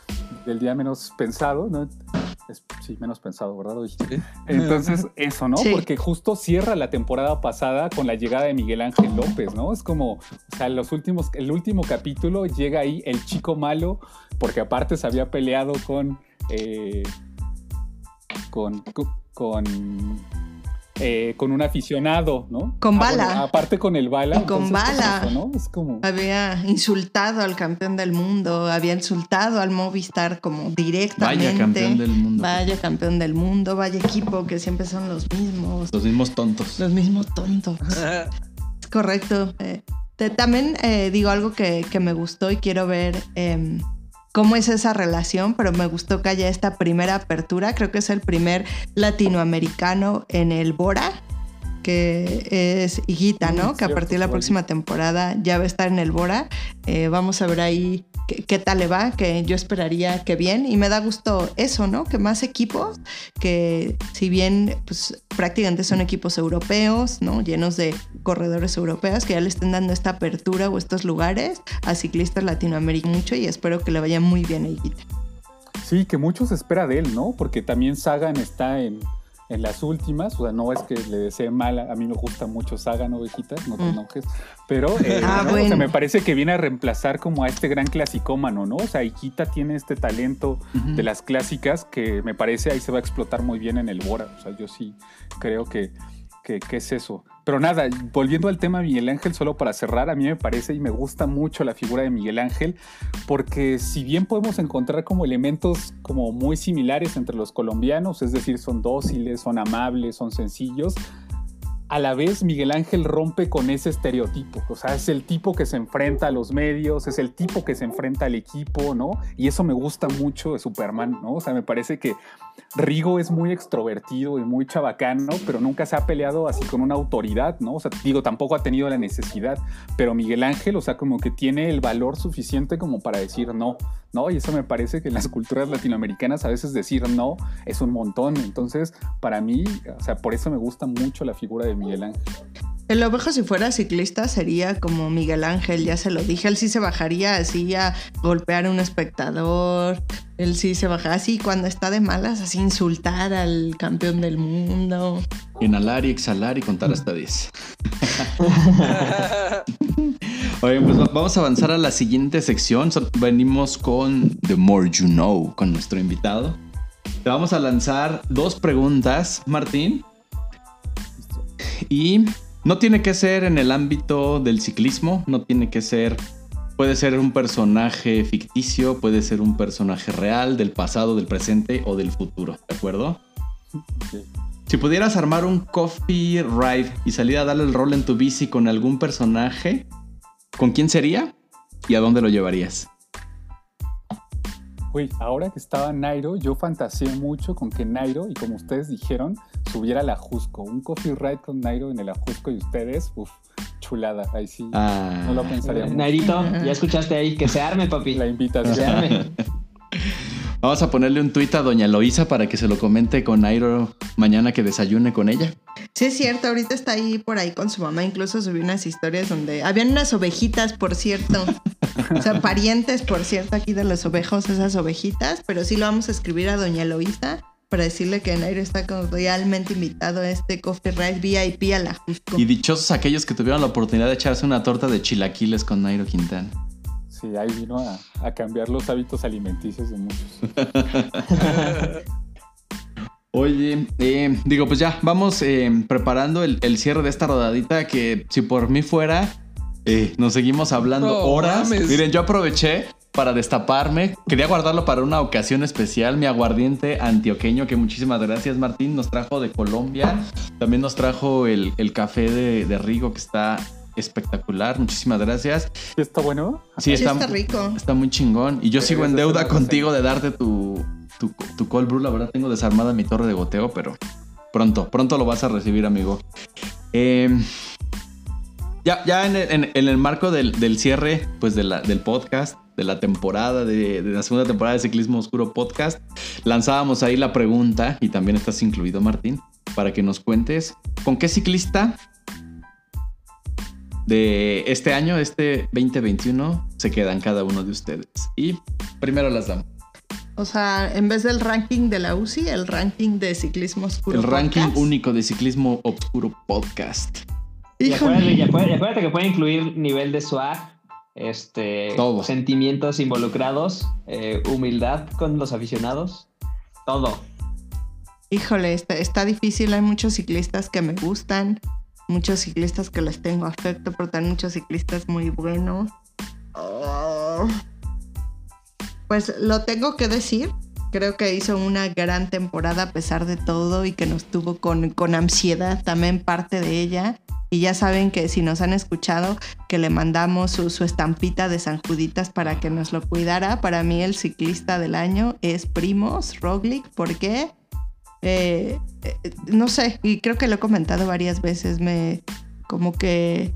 del día menos pensado, ¿no? Sí, menos pensado, ¿verdad? Entonces, eso, ¿no? Porque justo cierra la temporada pasada con la llegada de Miguel Ángel López, ¿no? Es como, o sea, los últimos, el último capítulo llega ahí el chico malo, porque aparte se había peleado con, eh, con, con eh, con un aficionado, ¿no? Con ah, bala. aparte con el bala. con pues, bala. ¿no? Es como... Había insultado al campeón del mundo, había insultado al Movistar como directamente. Vaya campeón del mundo. Vaya campeón del mundo, vaya equipo que siempre son los mismos. Los mismos tontos. Los mismos tontos. es correcto. Eh, también eh, digo algo que, que, me gustó y quiero ver em, cómo es esa relación, pero me gustó que haya esta primera apertura. Creo que es el primer latinoamericano en el Bora que es Higuita, ¿no? Que a partir de la próxima temporada ya va a estar en el Bora. Eh, vamos a ver ahí qué, qué tal le va, que yo esperaría que bien. Y me da gusto eso, ¿no? Que más equipos, que si bien pues prácticamente son equipos europeos, ¿no? Llenos de corredores europeos, que ya le estén dando esta apertura o estos lugares a ciclistas latinoamericanos mucho y espero que le vaya muy bien a Higuita. Sí, que mucho se espera de él, ¿no? Porque también Sagan está en, en las últimas, o sea, no es que le desee mal, a mí me gusta mucho Sagan, ovejitas, no te Mm. enojes, pero eh, Ah, ¿no? o sea, me parece que viene a reemplazar como a este gran clasicómano, ¿no? O sea, Iquita tiene este talento de las clásicas que me parece ahí se va a explotar muy bien en el Bora, o sea, yo sí creo que, que, que es eso. Pero nada, volviendo al tema de Miguel Ángel, solo para cerrar, a mí me parece y me gusta mucho la figura de Miguel Ángel, porque si bien podemos encontrar como elementos como muy similares entre los colombianos, es decir, son dóciles, son amables, son sencillos, a la vez Miguel Ángel rompe con ese estereotipo, o sea, es el tipo que se enfrenta a los medios, es el tipo que se enfrenta al equipo, ¿no? Y eso me gusta mucho de Superman, ¿no? O sea, me parece que Rigo es muy extrovertido y muy chabacano, pero nunca se ha peleado así con una autoridad, ¿no? O sea, digo, tampoco ha tenido la necesidad, pero Miguel Ángel, o sea, como que tiene el valor suficiente como para decir no, ¿no? Y eso me parece que en las culturas latinoamericanas a veces decir no es un montón. Entonces, para mí, o sea, por eso me gusta mucho la figura de Miguel Ángel. El ovejo si fuera ciclista sería como Miguel Ángel, ya se lo dije, él sí se bajaría así a golpear a un espectador, él sí se baja así cuando está de malas, así insultar al campeón del mundo. Inhalar y exhalar y contar hasta 10. Oye, pues va- vamos a avanzar a la siguiente sección. Venimos con The More You Know, con nuestro invitado. Te vamos a lanzar dos preguntas, Martín. Y no tiene que ser en el ámbito del ciclismo, no tiene que ser... Puede ser un personaje ficticio, puede ser un personaje real, del pasado, del presente o del futuro, ¿de acuerdo? Si pudieras armar un coffee ride y salir a darle el rol en tu bici con algún personaje, ¿con quién sería y a dónde lo llevarías? Uy, ahora que estaba Nairo, yo fantaseé mucho con que Nairo, y como ustedes dijeron, subiera al Ajusco. Un coffee ride con Nairo en el Ajusco y ustedes, uff, chulada. Ahí sí, Ah, no lo pensaría mucho. Nairito, ya escuchaste ahí, que se arme, papi. La Que se invitación. arme. vamos a ponerle un tuit a Doña Loisa para que se lo comente con Nairo mañana que desayune con ella. Sí es cierto, ahorita está ahí por ahí con su mamá, incluso subió unas historias donde habían unas ovejitas, por cierto. O sea, parientes, por cierto, aquí de los ovejos, esas ovejitas, pero sí lo vamos a escribir a Doña Loisa para decirle que Nairo está cordialmente invitado a este Coffee Ride VIP a la Jusco. Y dichosos aquellos que tuvieron la oportunidad de echarse una torta de chilaquiles con Nairo Quintana. Sí, ahí vino a, a cambiar los hábitos alimenticios de muchos. Oye, eh, digo, pues ya, vamos eh, preparando el, el cierre de esta rodadita que si por mí fuera, eh, nos seguimos hablando No horas. mames. Miren, yo aproveché para destaparme. Quería guardarlo para una ocasión especial. Mi aguardiente antioqueño, que muchísimas gracias, Martín, nos trajo de Colombia. También nos trajo el, el café de, de Rigo, que está espectacular. Muchísimas gracias. ¿Sí está bueno? Sí, Sí, está, está rico. está muy chingón. Y yo sigo en deuda contigo de darte tu, tu, tu cold brew. La verdad, tengo desarmada mi torre de goteo, pero pronto, pronto lo vas a recibir, amigo. Eh, ya, ya en, el, en- en el marco del, del cierre pues de la- del podcast, de la temporada, de, de la segunda temporada de Ciclismo Oscuro Podcast, lanzábamos ahí la pregunta, y también estás incluido, Martín, para que nos cuentes con qué ciclista de este año, este 2021, se quedan cada uno de ustedes. Y primero las damos. O sea, en vez del ranking de la UCI, el ranking de ciclismo oscuro. El ranking único de Ciclismo Oscuro Podcast. Y acuérdate, y acuérdate- y acuérdate que puede incluir nivel de swag, este, Todo. sentimientos involucrados, eh, humildad con los aficionados, todo. Híjole, está, está difícil. Hay muchos ciclistas que me gustan, muchos ciclistas que les tengo afecto, pero también muchos ciclistas muy buenos. Oh. Pues lo tengo que decir. Creo que hizo una gran temporada a pesar de todo y que nos tuvo con, con ansiedad también parte de ella. Y ya saben que si nos han escuchado, que le mandamos su, estampita de San Juditas para que nos lo cuidara. Para mí el ciclista del año es Primos Roglic. ¿Por qué? eh, eh, no sé, y creo que lo he comentado varias veces, me como que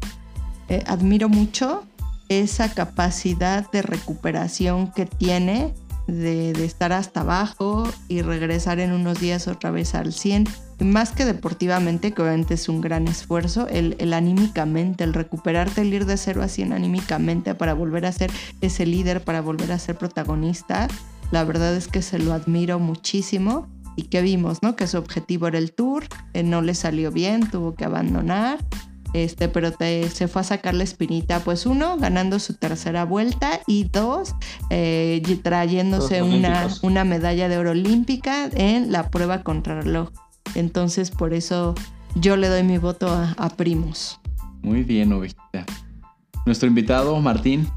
eh, admiro mucho esa capacidad de recuperación que tiene de, de, estar hasta abajo y regresar en unos días otra vez al 100. Más que deportivamente, que obviamente es un gran esfuerzo, el, el, anímicamente, el recuperarte, el ir de 0 a 100 anímicamente para volver a ser ese líder, para volver a ser protagonista, la verdad es que se lo admiro muchísimo. Y que vimos, ¿no? Que su objetivo era el tour, eh, no le salió bien, tuvo que abandonar este, pero te, se fue a sacar la espinita, pues uno, ganando su tercera vuelta y dos, eh, trayéndose una, una, medalla de oro olímpica en la prueba contra reloj. Entonces, por eso yo le doy mi voto a, a Primos. Muy bien, Ovejita. Nuestro invitado, Martín.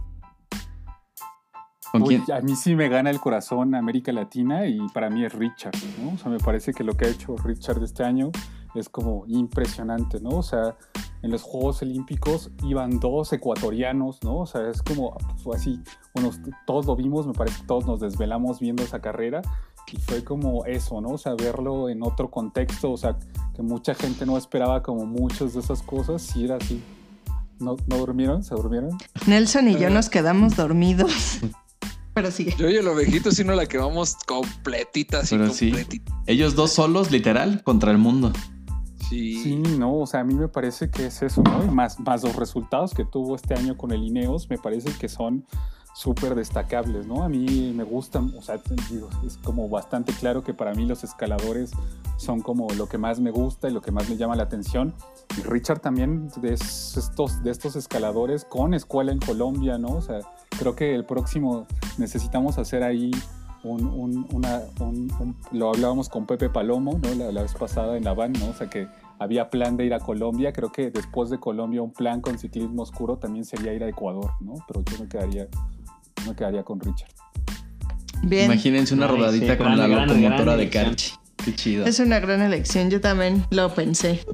¿Con Uy, quién? A mí sí me gana el corazón América Latina y para mí es Richard, ¿no? O sea, me parece que lo que ha hecho Richard este año es como impresionante, ¿no? O sea, en los Juegos Olímpicos iban dos ecuatorianos, ¿no? O sea, es como pues, así, bueno, todos lo vimos, me parece que todos nos desvelamos viendo esa carrera y fue como eso, ¿no? O sea, verlo en otro contexto, o sea, que mucha gente no esperaba como muchas de esas cosas, sí era así. ¿No, ¿no durmieron? ¿Se durmieron? Nelson y yo nos quedamos dormidos. Pero sigue. Yo y el ovejito sí no la quedamos completita, así Pero completita. Sí. Ellos dos solos, literal, contra el mundo. Sí. sí. no, o sea, a mí me parece que es eso, ¿no? Y más, más los resultados que tuvo este año con el Ineos, me parece que son súper destacables, ¿no? A mí me gustan, o sea, es como bastante claro que para mí los escaladores son como lo que más me gusta y lo que más me llama la atención. Y Richard también de estos, de estos escaladores con escuela en Colombia, ¿no? O sea, creo que el próximo necesitamos hacer ahí un, un, una, un, lo hablábamos con Pepe Palomo, ¿no? La, la, vez pasada en la van, ¿no? O sea que había plan de ir a Colombia. Creo que después de Colombia un plan con ciclismo oscuro también sería ir a Ecuador, ¿no? Pero yo me quedaría, me quedaría con Richard. Bien. Imagínense una Ay, rodadita sí, con gran, la gran, locomotora gran de Carchi. Qué chido. Es una gran elección, yo también lo pensé.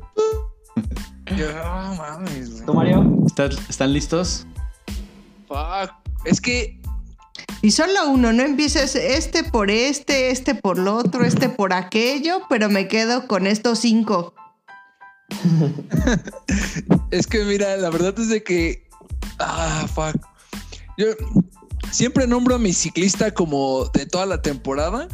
yo, oh, mames, ¿Tú, Mario? ¿Están, ¿Están listos? Fuck. Es que y solo uno, no empieces este por este, este por lo otro, este por aquello, pero me quedo con estos cinco. es que mira, la verdad es de que. Ah, fuck. Yo siempre nombro a mi ciclista como de toda la temporada.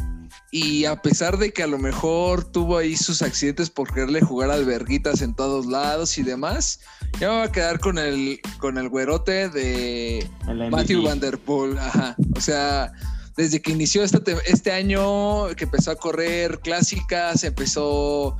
Y a pesar de que a lo mejor tuvo ahí sus accidentes por quererle jugar alberguitas en todos lados y demás, ya me voy a quedar con el, con el güerote de Matthew Van Der Poel. Ajá. O sea, desde que inició este, este año, que empezó a correr clásicas, empezó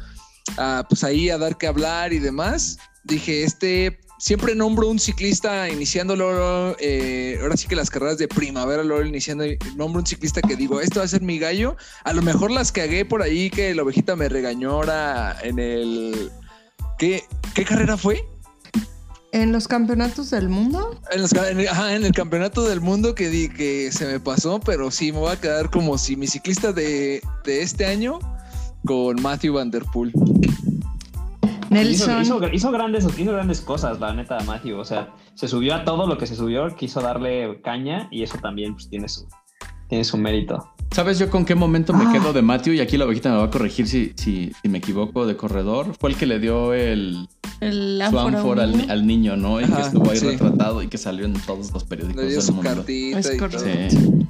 a, pues ahí a dar que hablar y demás, dije, este siempre nombro un ciclista iniciándolo, eh, ahora sí que las carreras de primavera, lo iniciando, nombro un ciclista que digo, esto va a ser mi gallo. A lo mejor las cagué por ahí que la ovejita me regañó ahora en el... ¿Qué, qué carrera fue? ¿En los campeonatos del mundo? En, los, en, ajá, en el campeonato del mundo que, di, que se me pasó, pero sí, me voy a quedar como si mi ciclista de, de este año con Matthew Van Der Poel. Nelson. Hizo, hizo, hizo, grandes, hizo grandes cosas, la neta, Matthew. O sea, se subió a todo lo que se subió, quiso darle caña y eso también pues, tiene, su, tiene su mérito. ¿Sabes yo con qué momento me ah. quedo de Matthew? Y aquí la ovejita me va a corregir si, si, si, me equivoco de corredor. Fue el que le dio el, el su ánfora al, al, niño, ¿no? Y Ajá, que estuvo ahí sí. retratado y que salió en todos los periódicos le dio del su mundo. cartita Es y correcto. todo. Sí.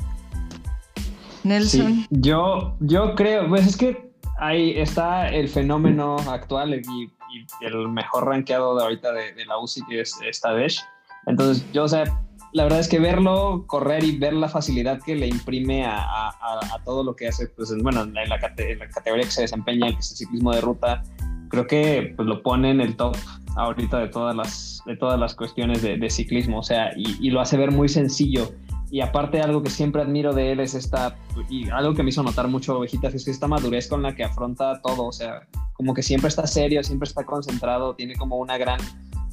Nelson. Sí, yo, yo creo, pues es que ahí está el fenómeno actual y, y el mejor rankeado de ahorita de, de la UCI que es, es Tadej. Entonces, yo, o sea, la verdad es que verlo correr y ver la facilidad que le imprime a, a, a todo lo que hace, pues bueno, en la, en la, categoría que se desempeña, que es el ciclismo de ruta, creo que pues, lo pone en el top ahorita de todas las, de todas las cuestiones de, de ciclismo, o sea, y, y, lo hace ver muy sencillo. Y aparte algo que siempre admiro de él es esta, y algo que me hizo notar mucho Ovejitas, es que esta madurez con la que afronta todo, o sea, como que siempre está serio, siempre está concentrado, tiene como una gran,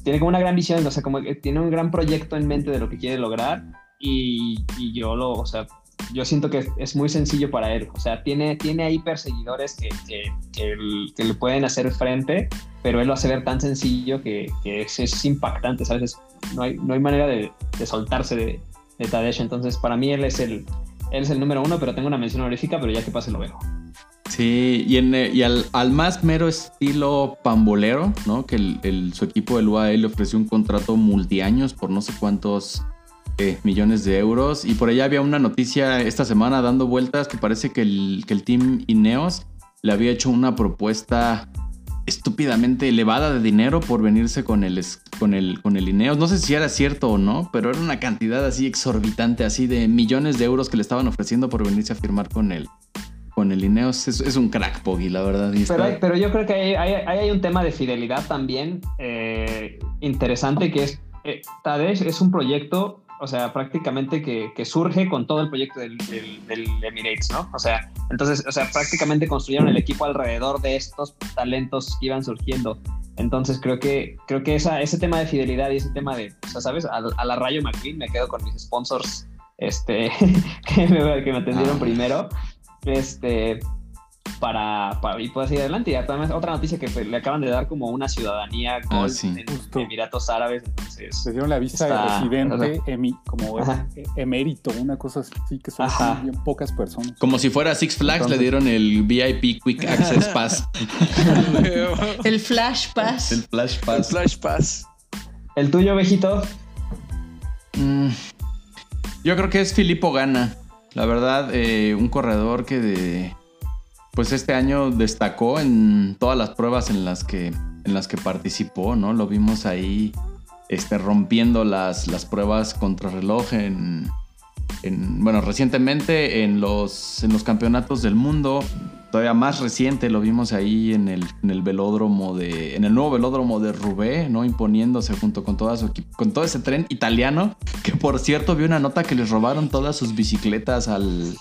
tiene como una gran visión, o sea, como que tiene un gran proyecto en mente de lo que quiere lograr y, y yo lo, o sea, yo siento que es muy sencillo para él. O sea, tiene, tiene ahí perseguidores que, que, que, que, le pueden hacer frente, pero él lo hace ver tan sencillo que, es, es, impactante, ¿sabes? No hay, no hay manera de, de soltarse de, de Tadej. Entonces, para mí él es, el, él es el número uno, pero tengo una mención honorífica, pero ya que pase lo veo. Sí, y, eh, al, al más mero estilo pambolero, ¿no? Que el- su equipo del UAE le ofreció un contrato multiaños por no sé cuántos eh, millones de euros. Y por allá había una noticia esta semana dando vueltas que parece que el, que el team Ineos le había hecho una propuesta estúpidamente elevada de dinero por venirse con el, con el, con el Ineos. No sé si era cierto o no, pero era una cantidad así exorbitante, así de millones de euros que le estaban ofreciendo por venirse a firmar con el, con el Ineos. Es, es un crack, Poggy, la verdad. Pero, pero yo creo que ahí hay, hay- hay un tema de fidelidad también eh, interesante que es, eh, Tadej es un proyecto, o sea, prácticamente que, que surge con todo el proyecto del, del- del Emirates, ¿no? O sea, entonces, o sea, prácticamente construyeron el equipo alrededor de estos talentos que iban surgiendo. Entonces creo que, creo que esa, ese tema de fidelidad y ese tema de, o sea, ¿sabes? A, a la Rayo McQueen me quedo con mis sponsors este, que, me, que me atendieron Ah. primero. Este, para, para y puedes ir adelante. Y además, otra noticia que le acaban de dar como una ciudadanía Ah, Gold sí. en Justo. Emiratos Árabes. Entonces, Se dieron la visa Está- de residente, emi- como Ajá. e- emérito, una cosa así que son bien pocas personas. Como si fuera Six Flags, Entonces- le dieron el VIP Quick Access Pass. El Flash Pass. el Flash El Pass. Flash Pass. el tuyo, Vejito. Mm, yo creo que es Filippo Gana. La verdad, eh, un corredor que de, pues este año destacó en todas las pruebas en las que, en las que participó, ¿no? Lo vimos ahí este, rompiendo las, las pruebas contrarreloj en, en, bueno, recientemente en los, en los campeonatos del mundo. Todavía más reciente lo vimos ahí en el, en el velódromo de. En el nuevo velódromo de Roubaix, ¿no? Imponiéndose junto con toda su. Con todo ese tren italiano. Que por cierto vi una nota que les robaron todas sus bicicletas al.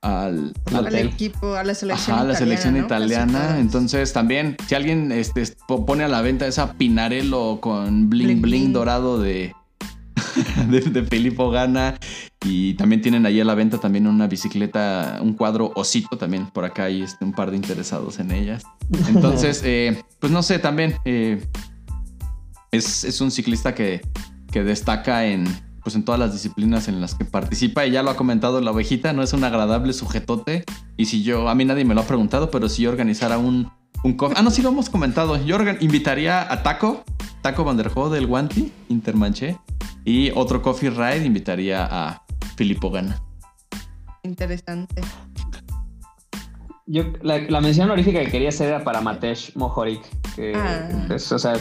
Al, Al al hotel. equipo, a la selección Ajá, la italiana. selección italiana. Entonces también, si alguien este, po- pone a la venta esa Pinarello con bling bling, Bling, bling. dorado de, de, de Filippo Gana. Y también tienen ahí a la venta también una bicicleta, un cuadro osito también. Por acá hay este, un par de interesados en ellas. Entonces, eh, pues no sé, también eh, es, es un ciclista que, que destaca en, pues en todas las disciplinas en las que participa. Y ya lo ha comentado la ovejita, no es un agradable sujetote. Y si yo, a mí nadie me lo ha preguntado, pero si yo organizara un, un coffee. Ah, no, sí lo hemos comentado. Yo invitaría a Taco, Taco Van der Hoe del Guanti, Intermanché. Y otro coffee ride invitaría a Filippo Gana. Interesante. Yo, la, la mención honorífica que quería hacer era para Matej Mohoric. Que, Ah. pues, o sea,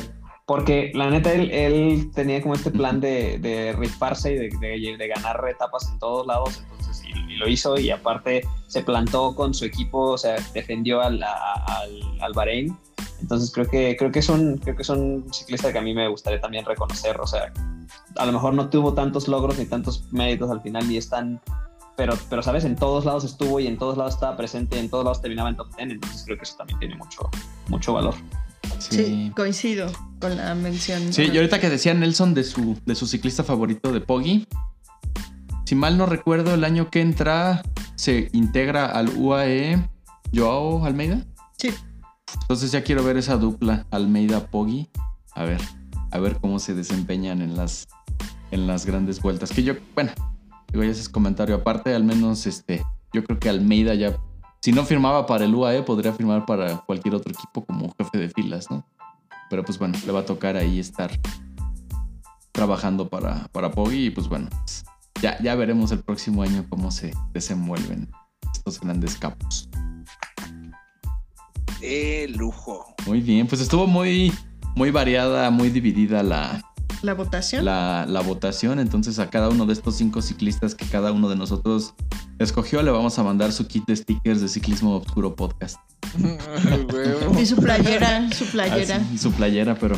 porque la neta él, él tenía como este plan de, de rifarse y de, de- de ganar etapas en todos lados. Entonces, y, y lo hizo y aparte se plantó con su equipo, o sea, defendió al, al, al Bahrein. Entonces creo que, creo que es un, creo que es un ciclista que a mí me gustaría también reconocer. O sea, a lo mejor no tuvo tantos logros ni tantos méritos al final ni es tan pero, pero sabes, en todos lados estuvo y en todos lados estaba presente, en todos lados terminaba en top 10, entonces creo que eso también tiene mucho, mucho valor. Sí. coincido con la mención. Sí, y ahorita que decía Nelson de su, de su ciclista favorito de Poggy, si mal no recuerdo, el año que entra se integra al UAE Joao Almeida. Sí. Entonces ya quiero ver esa dupla Almeida-Poggy. A ver, a ver cómo se desempeñan en las, en las grandes vueltas. Que yo, bueno, digo, ya ese es comentario aparte, al menos este, yo creo que Almeida ya, si no firmaba para el UAE, podría firmar para cualquier otro equipo como jefe de filas, ¿no? Pero pues bueno, le va a tocar ahí estar trabajando para, para Poggy y pues bueno, pues, ya, ya veremos el próximo año cómo se desenvuelven estos grandes capos. De lujo. Muy bien, pues estuvo muy, muy variada, muy dividida la, La votación. la, la votación. Entonces a cada uno de estos cinco ciclistas que cada uno de nosotros escogió le vamos a mandar su kit de stickers de Ciclismo Obscuro Podcast. Y su playera, su playera. Así, su playera, pero...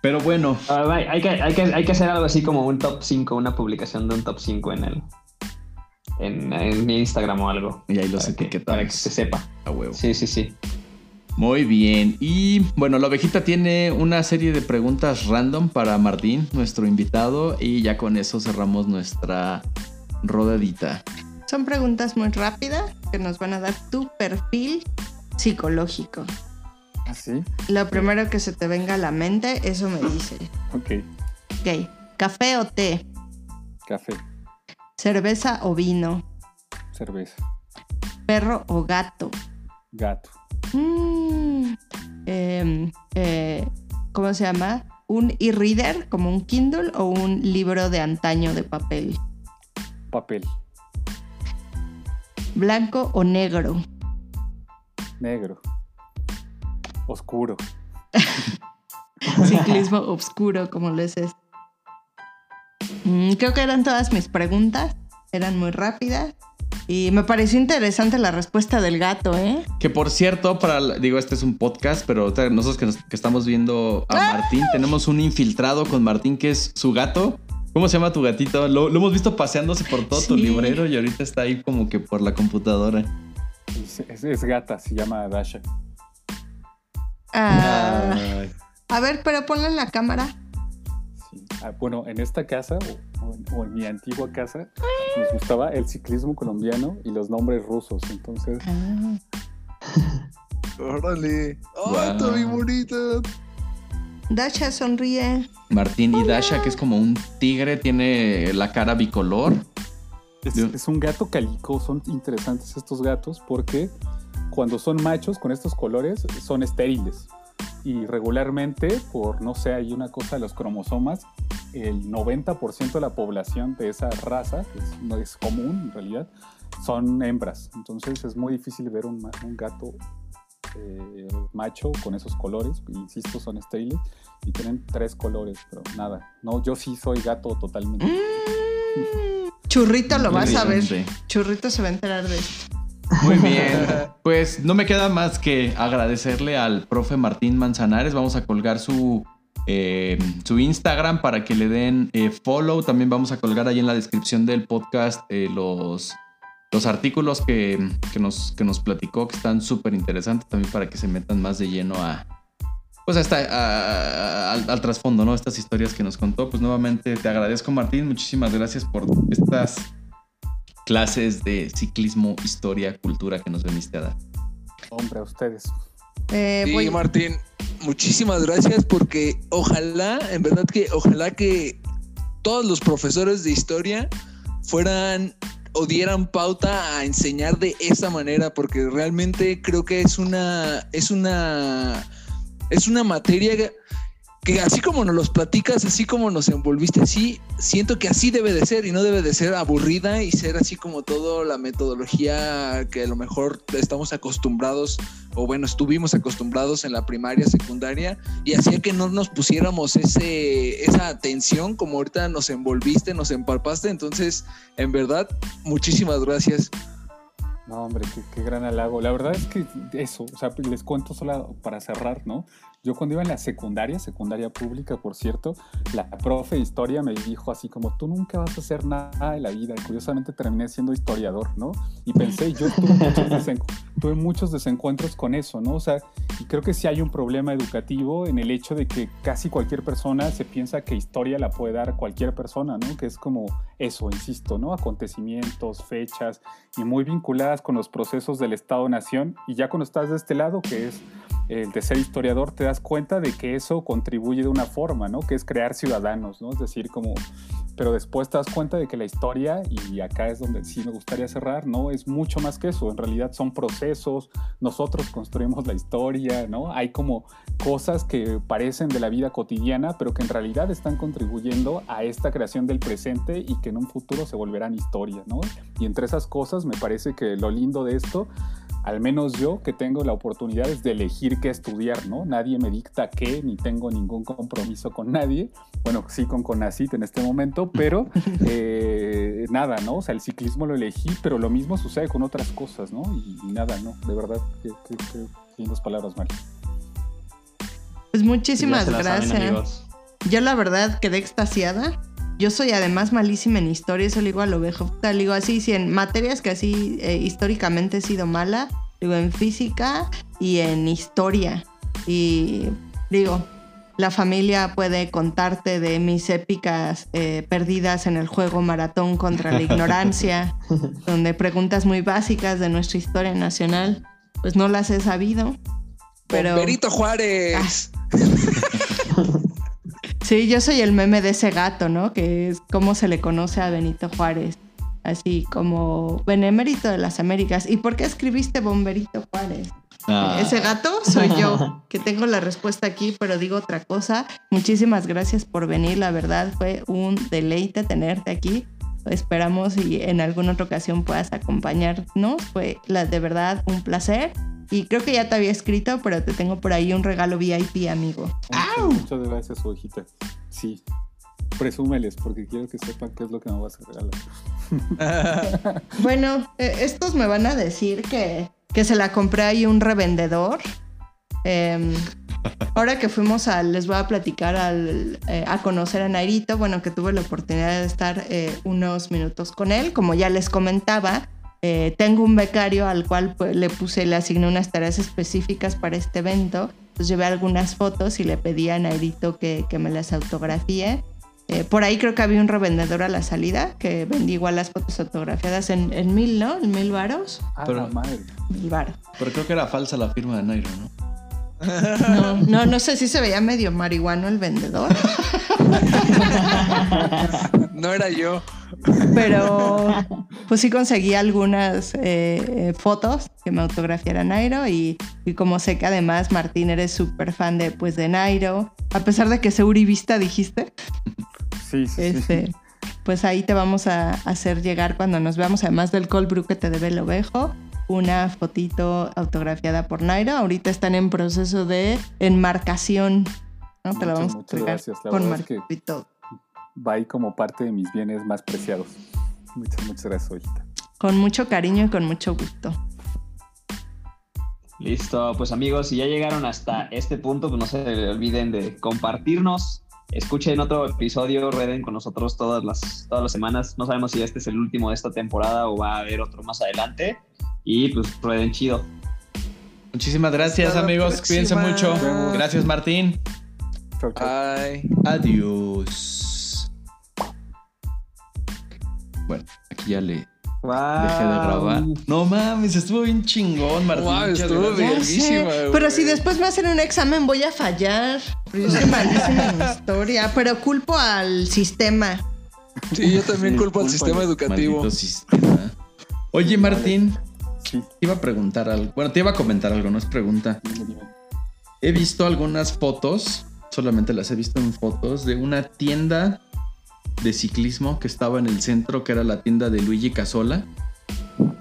Pero bueno, Ah, hay, hay que, hay, que, hay que hacer algo así como un top 5, una publicación de un top 5 en el en, en mi Instagram o algo. y ahí los para que, etiquetamos. para que se sepa. A huevo. Sí, sí, sí. Muy bien. Y bueno, la ovejita tiene una serie de preguntas random para Martín, nuestro invitado, y ya con eso cerramos nuestra rodadita. Son preguntas muy rápidas que nos van a dar tu perfil psicológico. ¿Así? Lo primero que se te venga a la mente, eso me dice. Ok. Ok. ¿Café o té? Café, ¿Cerveza o vino? cerveza, ¿perro o gato? Gato. Mm, em, eh, ¿Cómo se llama? ¿Un e-reader como un Kindle o un libro de antaño de papel? Papel. ¿Blanco o negro? Negro. Oscuro. Ciclismo oscuro, como lo es este. Mm, creo que eran todas mis preguntas. Eran muy rápidas. Y me pareció interesante la respuesta del gato, ¿eh? Que por cierto, para digo, este es un podcast, pero nosotros que, nos- que estamos viendo a Martín, tenemos un infiltrado con Martín que es su gato. ¿Cómo se llama tu gatito? Lo, lo hemos visto paseándose por todo tu librero y ahorita está ahí como que por la computadora. Es, es- es gata, se llama Dasha. Ah, a ver, pero ponle en la cámara. Sí. Ah, bueno, en esta casa, o, o en, o en mi antigua casa, nos gustaba el ciclismo colombiano y los nombres rusos. Entonces, Ah. Órale. ¡Ay, Guau. está bien bonita! Dasha sonríe. Martín y Dasha, que es como un tigre, tiene la cara bicolor. es un gato calico. Son interesantes estos gatos porque cuando son machos con estos colores son estériles. Y regularmente, por no sé, hay una cosa de los cromosomas, el 90% de la población de esa raza, que es- no es común en realidad, son hembras. Entonces es muy difícil ver un, gato eh, macho con esos colores. Insisto, son estériles y tienen tres colores, pero nada. No, yo sí soy gato totalmente. Mm, Churrito lo vas a ver. Churrito se va a enterar de esto. Muy bien. Pues no me queda más que agradecerle al profe Martín Manzanares. Vamos a colgar su, eh, su Instagram para que le den eh, follow. También vamos a colgar ahí en la descripción del podcast eh, los, los artículos que, que nos, que nos platicó, que están súper interesantes también para que se metan más de lleno a... Pues a esta- a- a- al, al trasfondo, ¿no? Estas historias que nos contó. Pues nuevamente te agradezco, Martín. Muchísimas gracias por estas clases de ciclismo, historia, cultura que nos veniste a dar. Hombre, a ustedes. Eh, Sí, voy- Martín, muchísimas gracias porque ojalá, en verdad que ojalá que todos los profesores de historia fueran o dieran pauta a enseñar de esa manera porque realmente creo que es una es una es una materia que, así como nos los platicas, así como nos envolviste así, siento que así debe de ser y no debe de ser aburrida y ser así como todo la metodología que a lo mejor estamos acostumbrados o bueno, estuvimos acostumbrados en la primaria, secundaria, y hacía que no nos pusiéramos ese, esa atención como ahorita nos envolviste, nos empalpaste. Entonces, en verdad, muchísimas gracias. No, hombre, qué gran halago. La verdad es que eso, o sea, les cuento solo para cerrar, ¿no? Yo cuando iba en la secundaria, secundaria pública, por cierto, la profe de historia me dijo así como, tú nunca vas a hacer nada de la vida. Y curiosamente terminé siendo historiador, ¿no? Y pensé, yo tuve muchos, tuve muchos desencuentros con eso, ¿no? O sea, y creo que sí hay un problema educativo en el hecho de que casi cualquier persona se piensa que historia la puede dar cualquier persona, ¿no? Que es como eso, insisto, ¿no? Acontecimientos, fechas y muy vinculadas con los procesos del Estado-Nación. Y ya cuando estás de este lado, que es el de ser historiador, te das cuenta de que eso contribuye de una forma, ¿no? Que es crear ciudadanos, ¿no? Es decir, como... Pero después te das cuenta de que la historia, y acá es donde sí me gustaría cerrar, ¿no? Es mucho más que eso. En realidad son procesos, nosotros construimos la historia, ¿no? Hay como cosas que parecen de la vida cotidiana, pero que en realidad están contribuyendo a esta creación del presente y que en un futuro se volverán historia, ¿no? Y entre esas cosas me parece que lo lindo de esto, al menos yo que tengo la oportunidad es de elegir qué estudiar, ¿no? Nadie me dicta qué, ni tengo ningún compromiso con nadie. Bueno, sí con Conacit en este momento, pero eh, nada, ¿no? O sea, el ciclismo lo elegí, pero lo mismo sucede con otras cosas, ¿no? Y, y nada, ¿no? De verdad, qué, qué, qué lindas palabras, Mari. Pues muchísimas Ya saben, gracias. amigos. Yo la verdad quedé extasiada. Yo soy además malísima en historia, eso le digo a lo viejo. Le digo así, si en materias que así eh, históricamente he sido mala, digo en física y en historia. Y digo, la familia puede contarte de mis épicas eh, perdidas en el juego maratón contra la ignorancia, donde preguntas muy básicas de nuestra historia nacional, pues no las he sabido. Pero... Benito Juárez. Sí, yo soy el meme de ese gato, ¿no? Que es cómo se le conoce a Benito Juárez. así como benemérito de las Américas. ¿Y por qué escribiste Bomberito Juárez? Ah. Ese gato soy yo, que tengo la respuesta aquí, pero digo otra cosa. Muchísimas gracias por venir, la verdad fue un deleite tenerte aquí. Esperamos y en alguna otra ocasión puedas acompañarnos. Fue la, de verdad un placer. Y creo que ya te había escrito, pero te tengo por ahí un regalo VIP, amigo. Muchas, muchas gracias, hojita. Sí, presúmeles porque quiero que sepan qué es lo que me vas a regalar. Bueno, eh, estos me van a decir que, que se la compré ahí un revendedor. Em, ahora que fuimos a, les voy a platicar al, eh, a conocer a Nairito, bueno, que tuve la oportunidad de estar eh, unos minutos con él, como ya les comentaba. Eh, tengo un becario al cual pues, le puse, le asigné unas tareas específicas para este evento. Entonces llevé algunas fotos y le pedí a Nairito que, que me las autografíe. Eh, por ahí creo que había un revendedor a la salida que vendía igual las fotos autografiadas en, en mil, ¿no? En mil varos. Ah, Pero- madre. Mil varos. Pero creo que era falsa la firma de Nairo, ¿no? No, no, no sé si se veía medio marihuano el vendedor, No era yo. Pero pues sí conseguí algunas eh, eh, fotos que me autografiara Nairo y, y como sé que además Martín eres súper fan de pues de Nairo, a pesar de que es uribista dijiste, Sí, sí, sí. este, pues ahí te vamos a hacer llegar cuando nos veamos, además del cold brew que te debe el ovejo, una fotito autografiada por Nairo. Ahorita están en proceso de enmarcación. ¿no? Te la Muchas, vamos a entregar. La con verdad es que- marco y todo. Va ahí como parte de mis bienes más preciados. Muchas, muchas gracias, hojita. Con mucho cariño y con mucho gusto. Listo, pues amigos, si ya llegaron hasta este punto, pues no se olviden de compartirnos. Escuchen otro episodio, rueden con nosotros todas las, todas las semanas. No sabemos si este es el último de esta temporada o va a haber otro más adelante. Y pues rueden chido. Muchísimas gracias, Hasta amigos. Cuídense próxima. mucho. Gracias, Martín. Ay. Adiós. Bueno, aquí ya le dejé de grabar. No mames, estuvo bien chingón, Martín. Wow, estuvo Bellísima, pero si después me hacen un examen voy a fallar. Pero yo soy malísima en historia, pero culpo al sistema. Sí, yo también Sí, culpo al sistema al educativo. Sistema. Oye, Martín, Sí, te iba a preguntar algo. Bueno, te iba a comentar algo, no es pregunta. He visto algunas fotos, solamente las he visto en fotos, de una tienda de ciclismo que estaba en el centro, que era la tienda de Luigi Casola.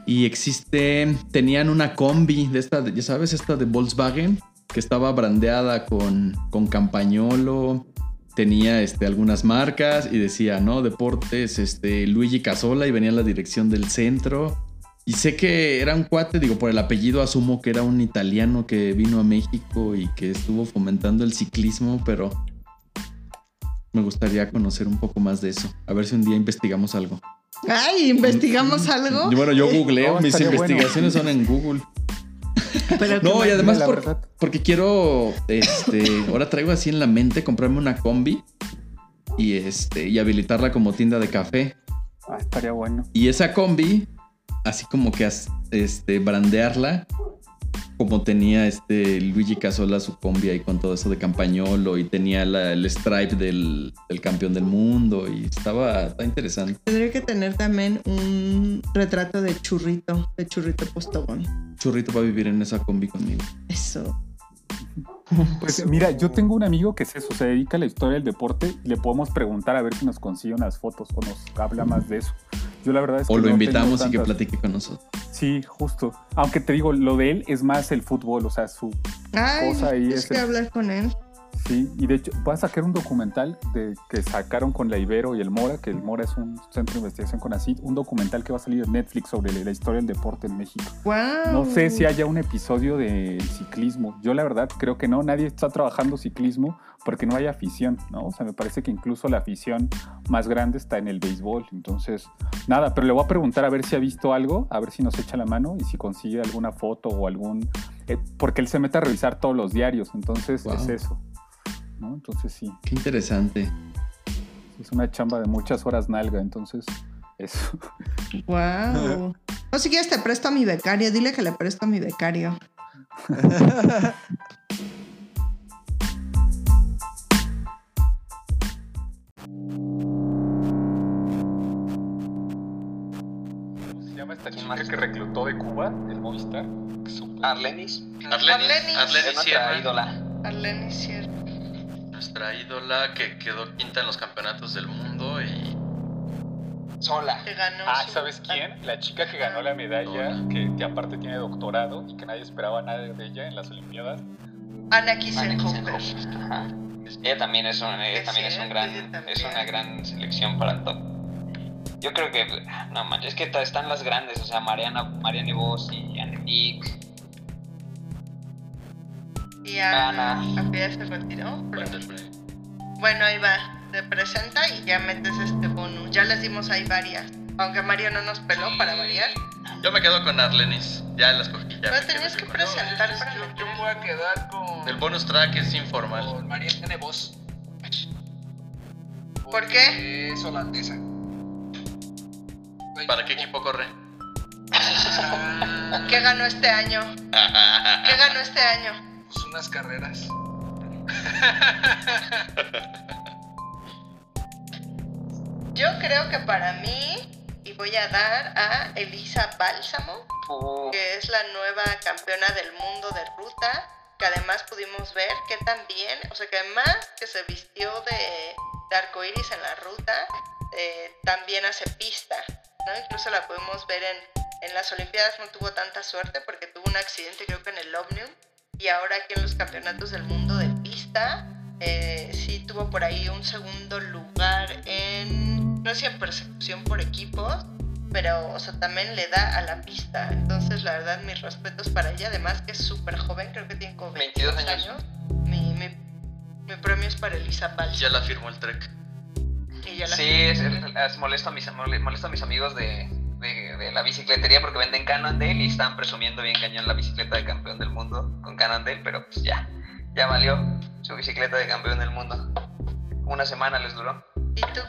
Y existe, tenían una combi de esta, ya sabes, esta de Volkswagen, que estaba brandeada con, con campañolo, tenía este, algunas marcas y decía, ¿no? Deportes, este, Luigi Casola y venía en la dirección del centro. Y sé que era un cuate, digo, por el apellido asumo que era un italiano que vino a México y que estuvo fomentando el ciclismo, pero me gustaría conocer un poco más de eso. A ver si un día investigamos algo. Ay, investigamos algo. Y bueno, yo googleo, No, mis bueno. investigaciones son en Google. Pero No, y además por- porque quiero, este, ahora traigo así en la mente comprarme una combi y este, y habilitarla como tienda de café. Ah, estaría bueno. Y esa combi, así como que este, brandearla, como tenía este Luigi Casola su combi ahí con todo eso de campañolo y tenía la- el stripe del, del campeón del mundo y estaba, estaba interesante. Tendría que tener también un retrato de churrito, de churrito postobón. Churrito va a vivir en esa combi conmigo. Eso. Pues mira, yo tengo un amigo que es eso, se dedica a la historia del deporte. Le podemos preguntar a ver si nos consigue unas fotos o nos habla más de eso. Yo la verdad es que O lo no invitamos y que platique con nosotros. Sí, justo. Aunque te digo, lo de él es más el fútbol, o sea, su Ay, Cosa ahí tienes es que el- hablar con él. Sí, y de hecho va a sacar un documental de, que sacaron con la Ibero y el Mora, que el Mora es un centro de investigación con ACID, un documental que va a salir en Netflix sobre la historia del deporte en México. Wow. No sé si haya un episodio de ciclismo. Yo la verdad creo que no, nadie está trabajando ciclismo porque no hay afición, ¿no? O sea, me parece que incluso la afición más grande está en el béisbol. Entonces, nada, pero le voy a preguntar a ver si ha visto algo, a ver si nos echa la mano y si consigue alguna foto o algún... eh, porque él se mete a revisar todos los diarios, entonces Wow. es eso. ¿no? Entonces sí, Qué interesante. es una chamba de muchas horas nalga, entonces eso. Wow. No, si quieres te presto a mi becario. Dile que le presto a mi becario. llama esta chica que reclutó de Cuba, el Movistar? Arlenis. Arlenis, Arlenis Sierra. ídola. Arlenis Sierra. Nuestra ídola que quedó quinta en los campeonatos del mundo y Sola. Que ganó Ah, su- ¿sabes quién? La chica que ganó la medalla, que, que aparte tiene doctorado y que nadie esperaba nada de ella en las Olimpiadas. Ana. Ajá. Ella también es, un, ella también es un gran, es una gran selección para el top. Yo creo que, no manches, es que están las grandes, o sea, Mariana, Mariana Vos y Anneliek. Y Ana. Ana. ¿A se retiró? Bueno, ahí va. Te presenta y ya metes este bonus. Ya les dimos ahí varias. Aunque Mario no nos peló para variar. Yo me quedo con Arlenis. Ya las cogí. Ya No me tenías que presentar para Yo, meter. yo me voy a quedar con, El bonus track es informal. con Mariana Vos. ¿Por qué? Es holandesa. ¿Para qué equipo corre? Ah, ¿Qué ganó este año? ¿Qué ganó este año? pues unas carreras. Yo creo que para mí, y voy a dar a Elisa Bálsamo, Uh, que es la nueva campeona del mundo de ruta, que además pudimos ver que también, o sea que además que se vistió de, de arcoiris en la ruta, eh, también hace pista, ¿no? Incluso la pudimos ver en, en las Olimpiadas, no tuvo tanta suerte porque tuvo un accidente creo que en el Omnium, y ahora aquí en los campeonatos del mundo de pista, eh, sí tuvo por ahí un segundo lugar en, no sé en persecución por equipos, pero o sea, también le da a la pista. Entonces, la verdad, mis respetos para ella. Además, que es súper joven, creo que tiene como 22 22 años. años. Mi, mi, mi premio es para Elisa Balsa. Ya la firmó el Trek. Y ya la Sí, es, es- molesto, a mis, mole- molesto a mis amigos de, de, de la bicicletería porque venden Cannondale y están presumiendo bien cañón la bicicleta de campeón del mundo con Cannondale, pero pues ya, ya valió su bicicleta de campeón del mundo. Una semana les duró. ¿Y tú?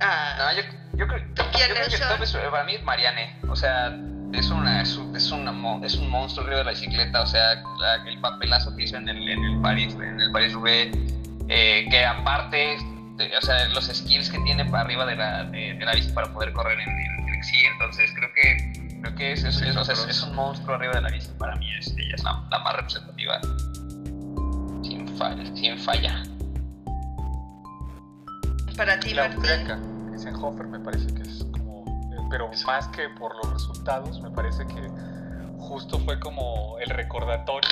Ah, No, yo, yo creo, yo creo que es el top eso? es- para mí es Mariane. O sea, es, una, es, un, es, una mo- es un monstruo arriba de la bicicleta. O sea, la- el papelazo que hizo en el, en el París, en el París Roubaix, eh, que aparte, de- o sea, los skills que tiene para arriba de la, de, de la bici para poder correr en, en, en sí. Entonces, creo que, creo que es, es, es- o sea, es- es un monstruo arriba de la bici. Para mí es, ella es la, la más representativa. Sin falla, sin falla. para ti, La Martín. austriaca, Eisenhofer, me parece que es como. eh, Pero más que por los resultados, me parece que justo fue como el recordatorio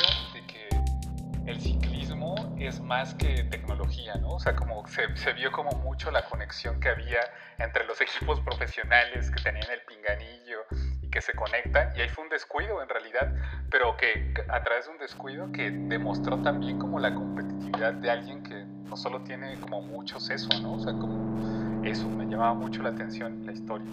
el ciclismo es más que tecnología, ¿no? O sea, como se, vio como mucho la conexión que había entre los equipos profesionales que tenían el pinganillo y que se conectan. Y ahí fue un descuido en realidad, pero que a través de un descuido que demostró también como la competitividad de alguien que no solo tiene como muchos eso, ¿no? O sea, como eso me llamaba mucho la atención la historia.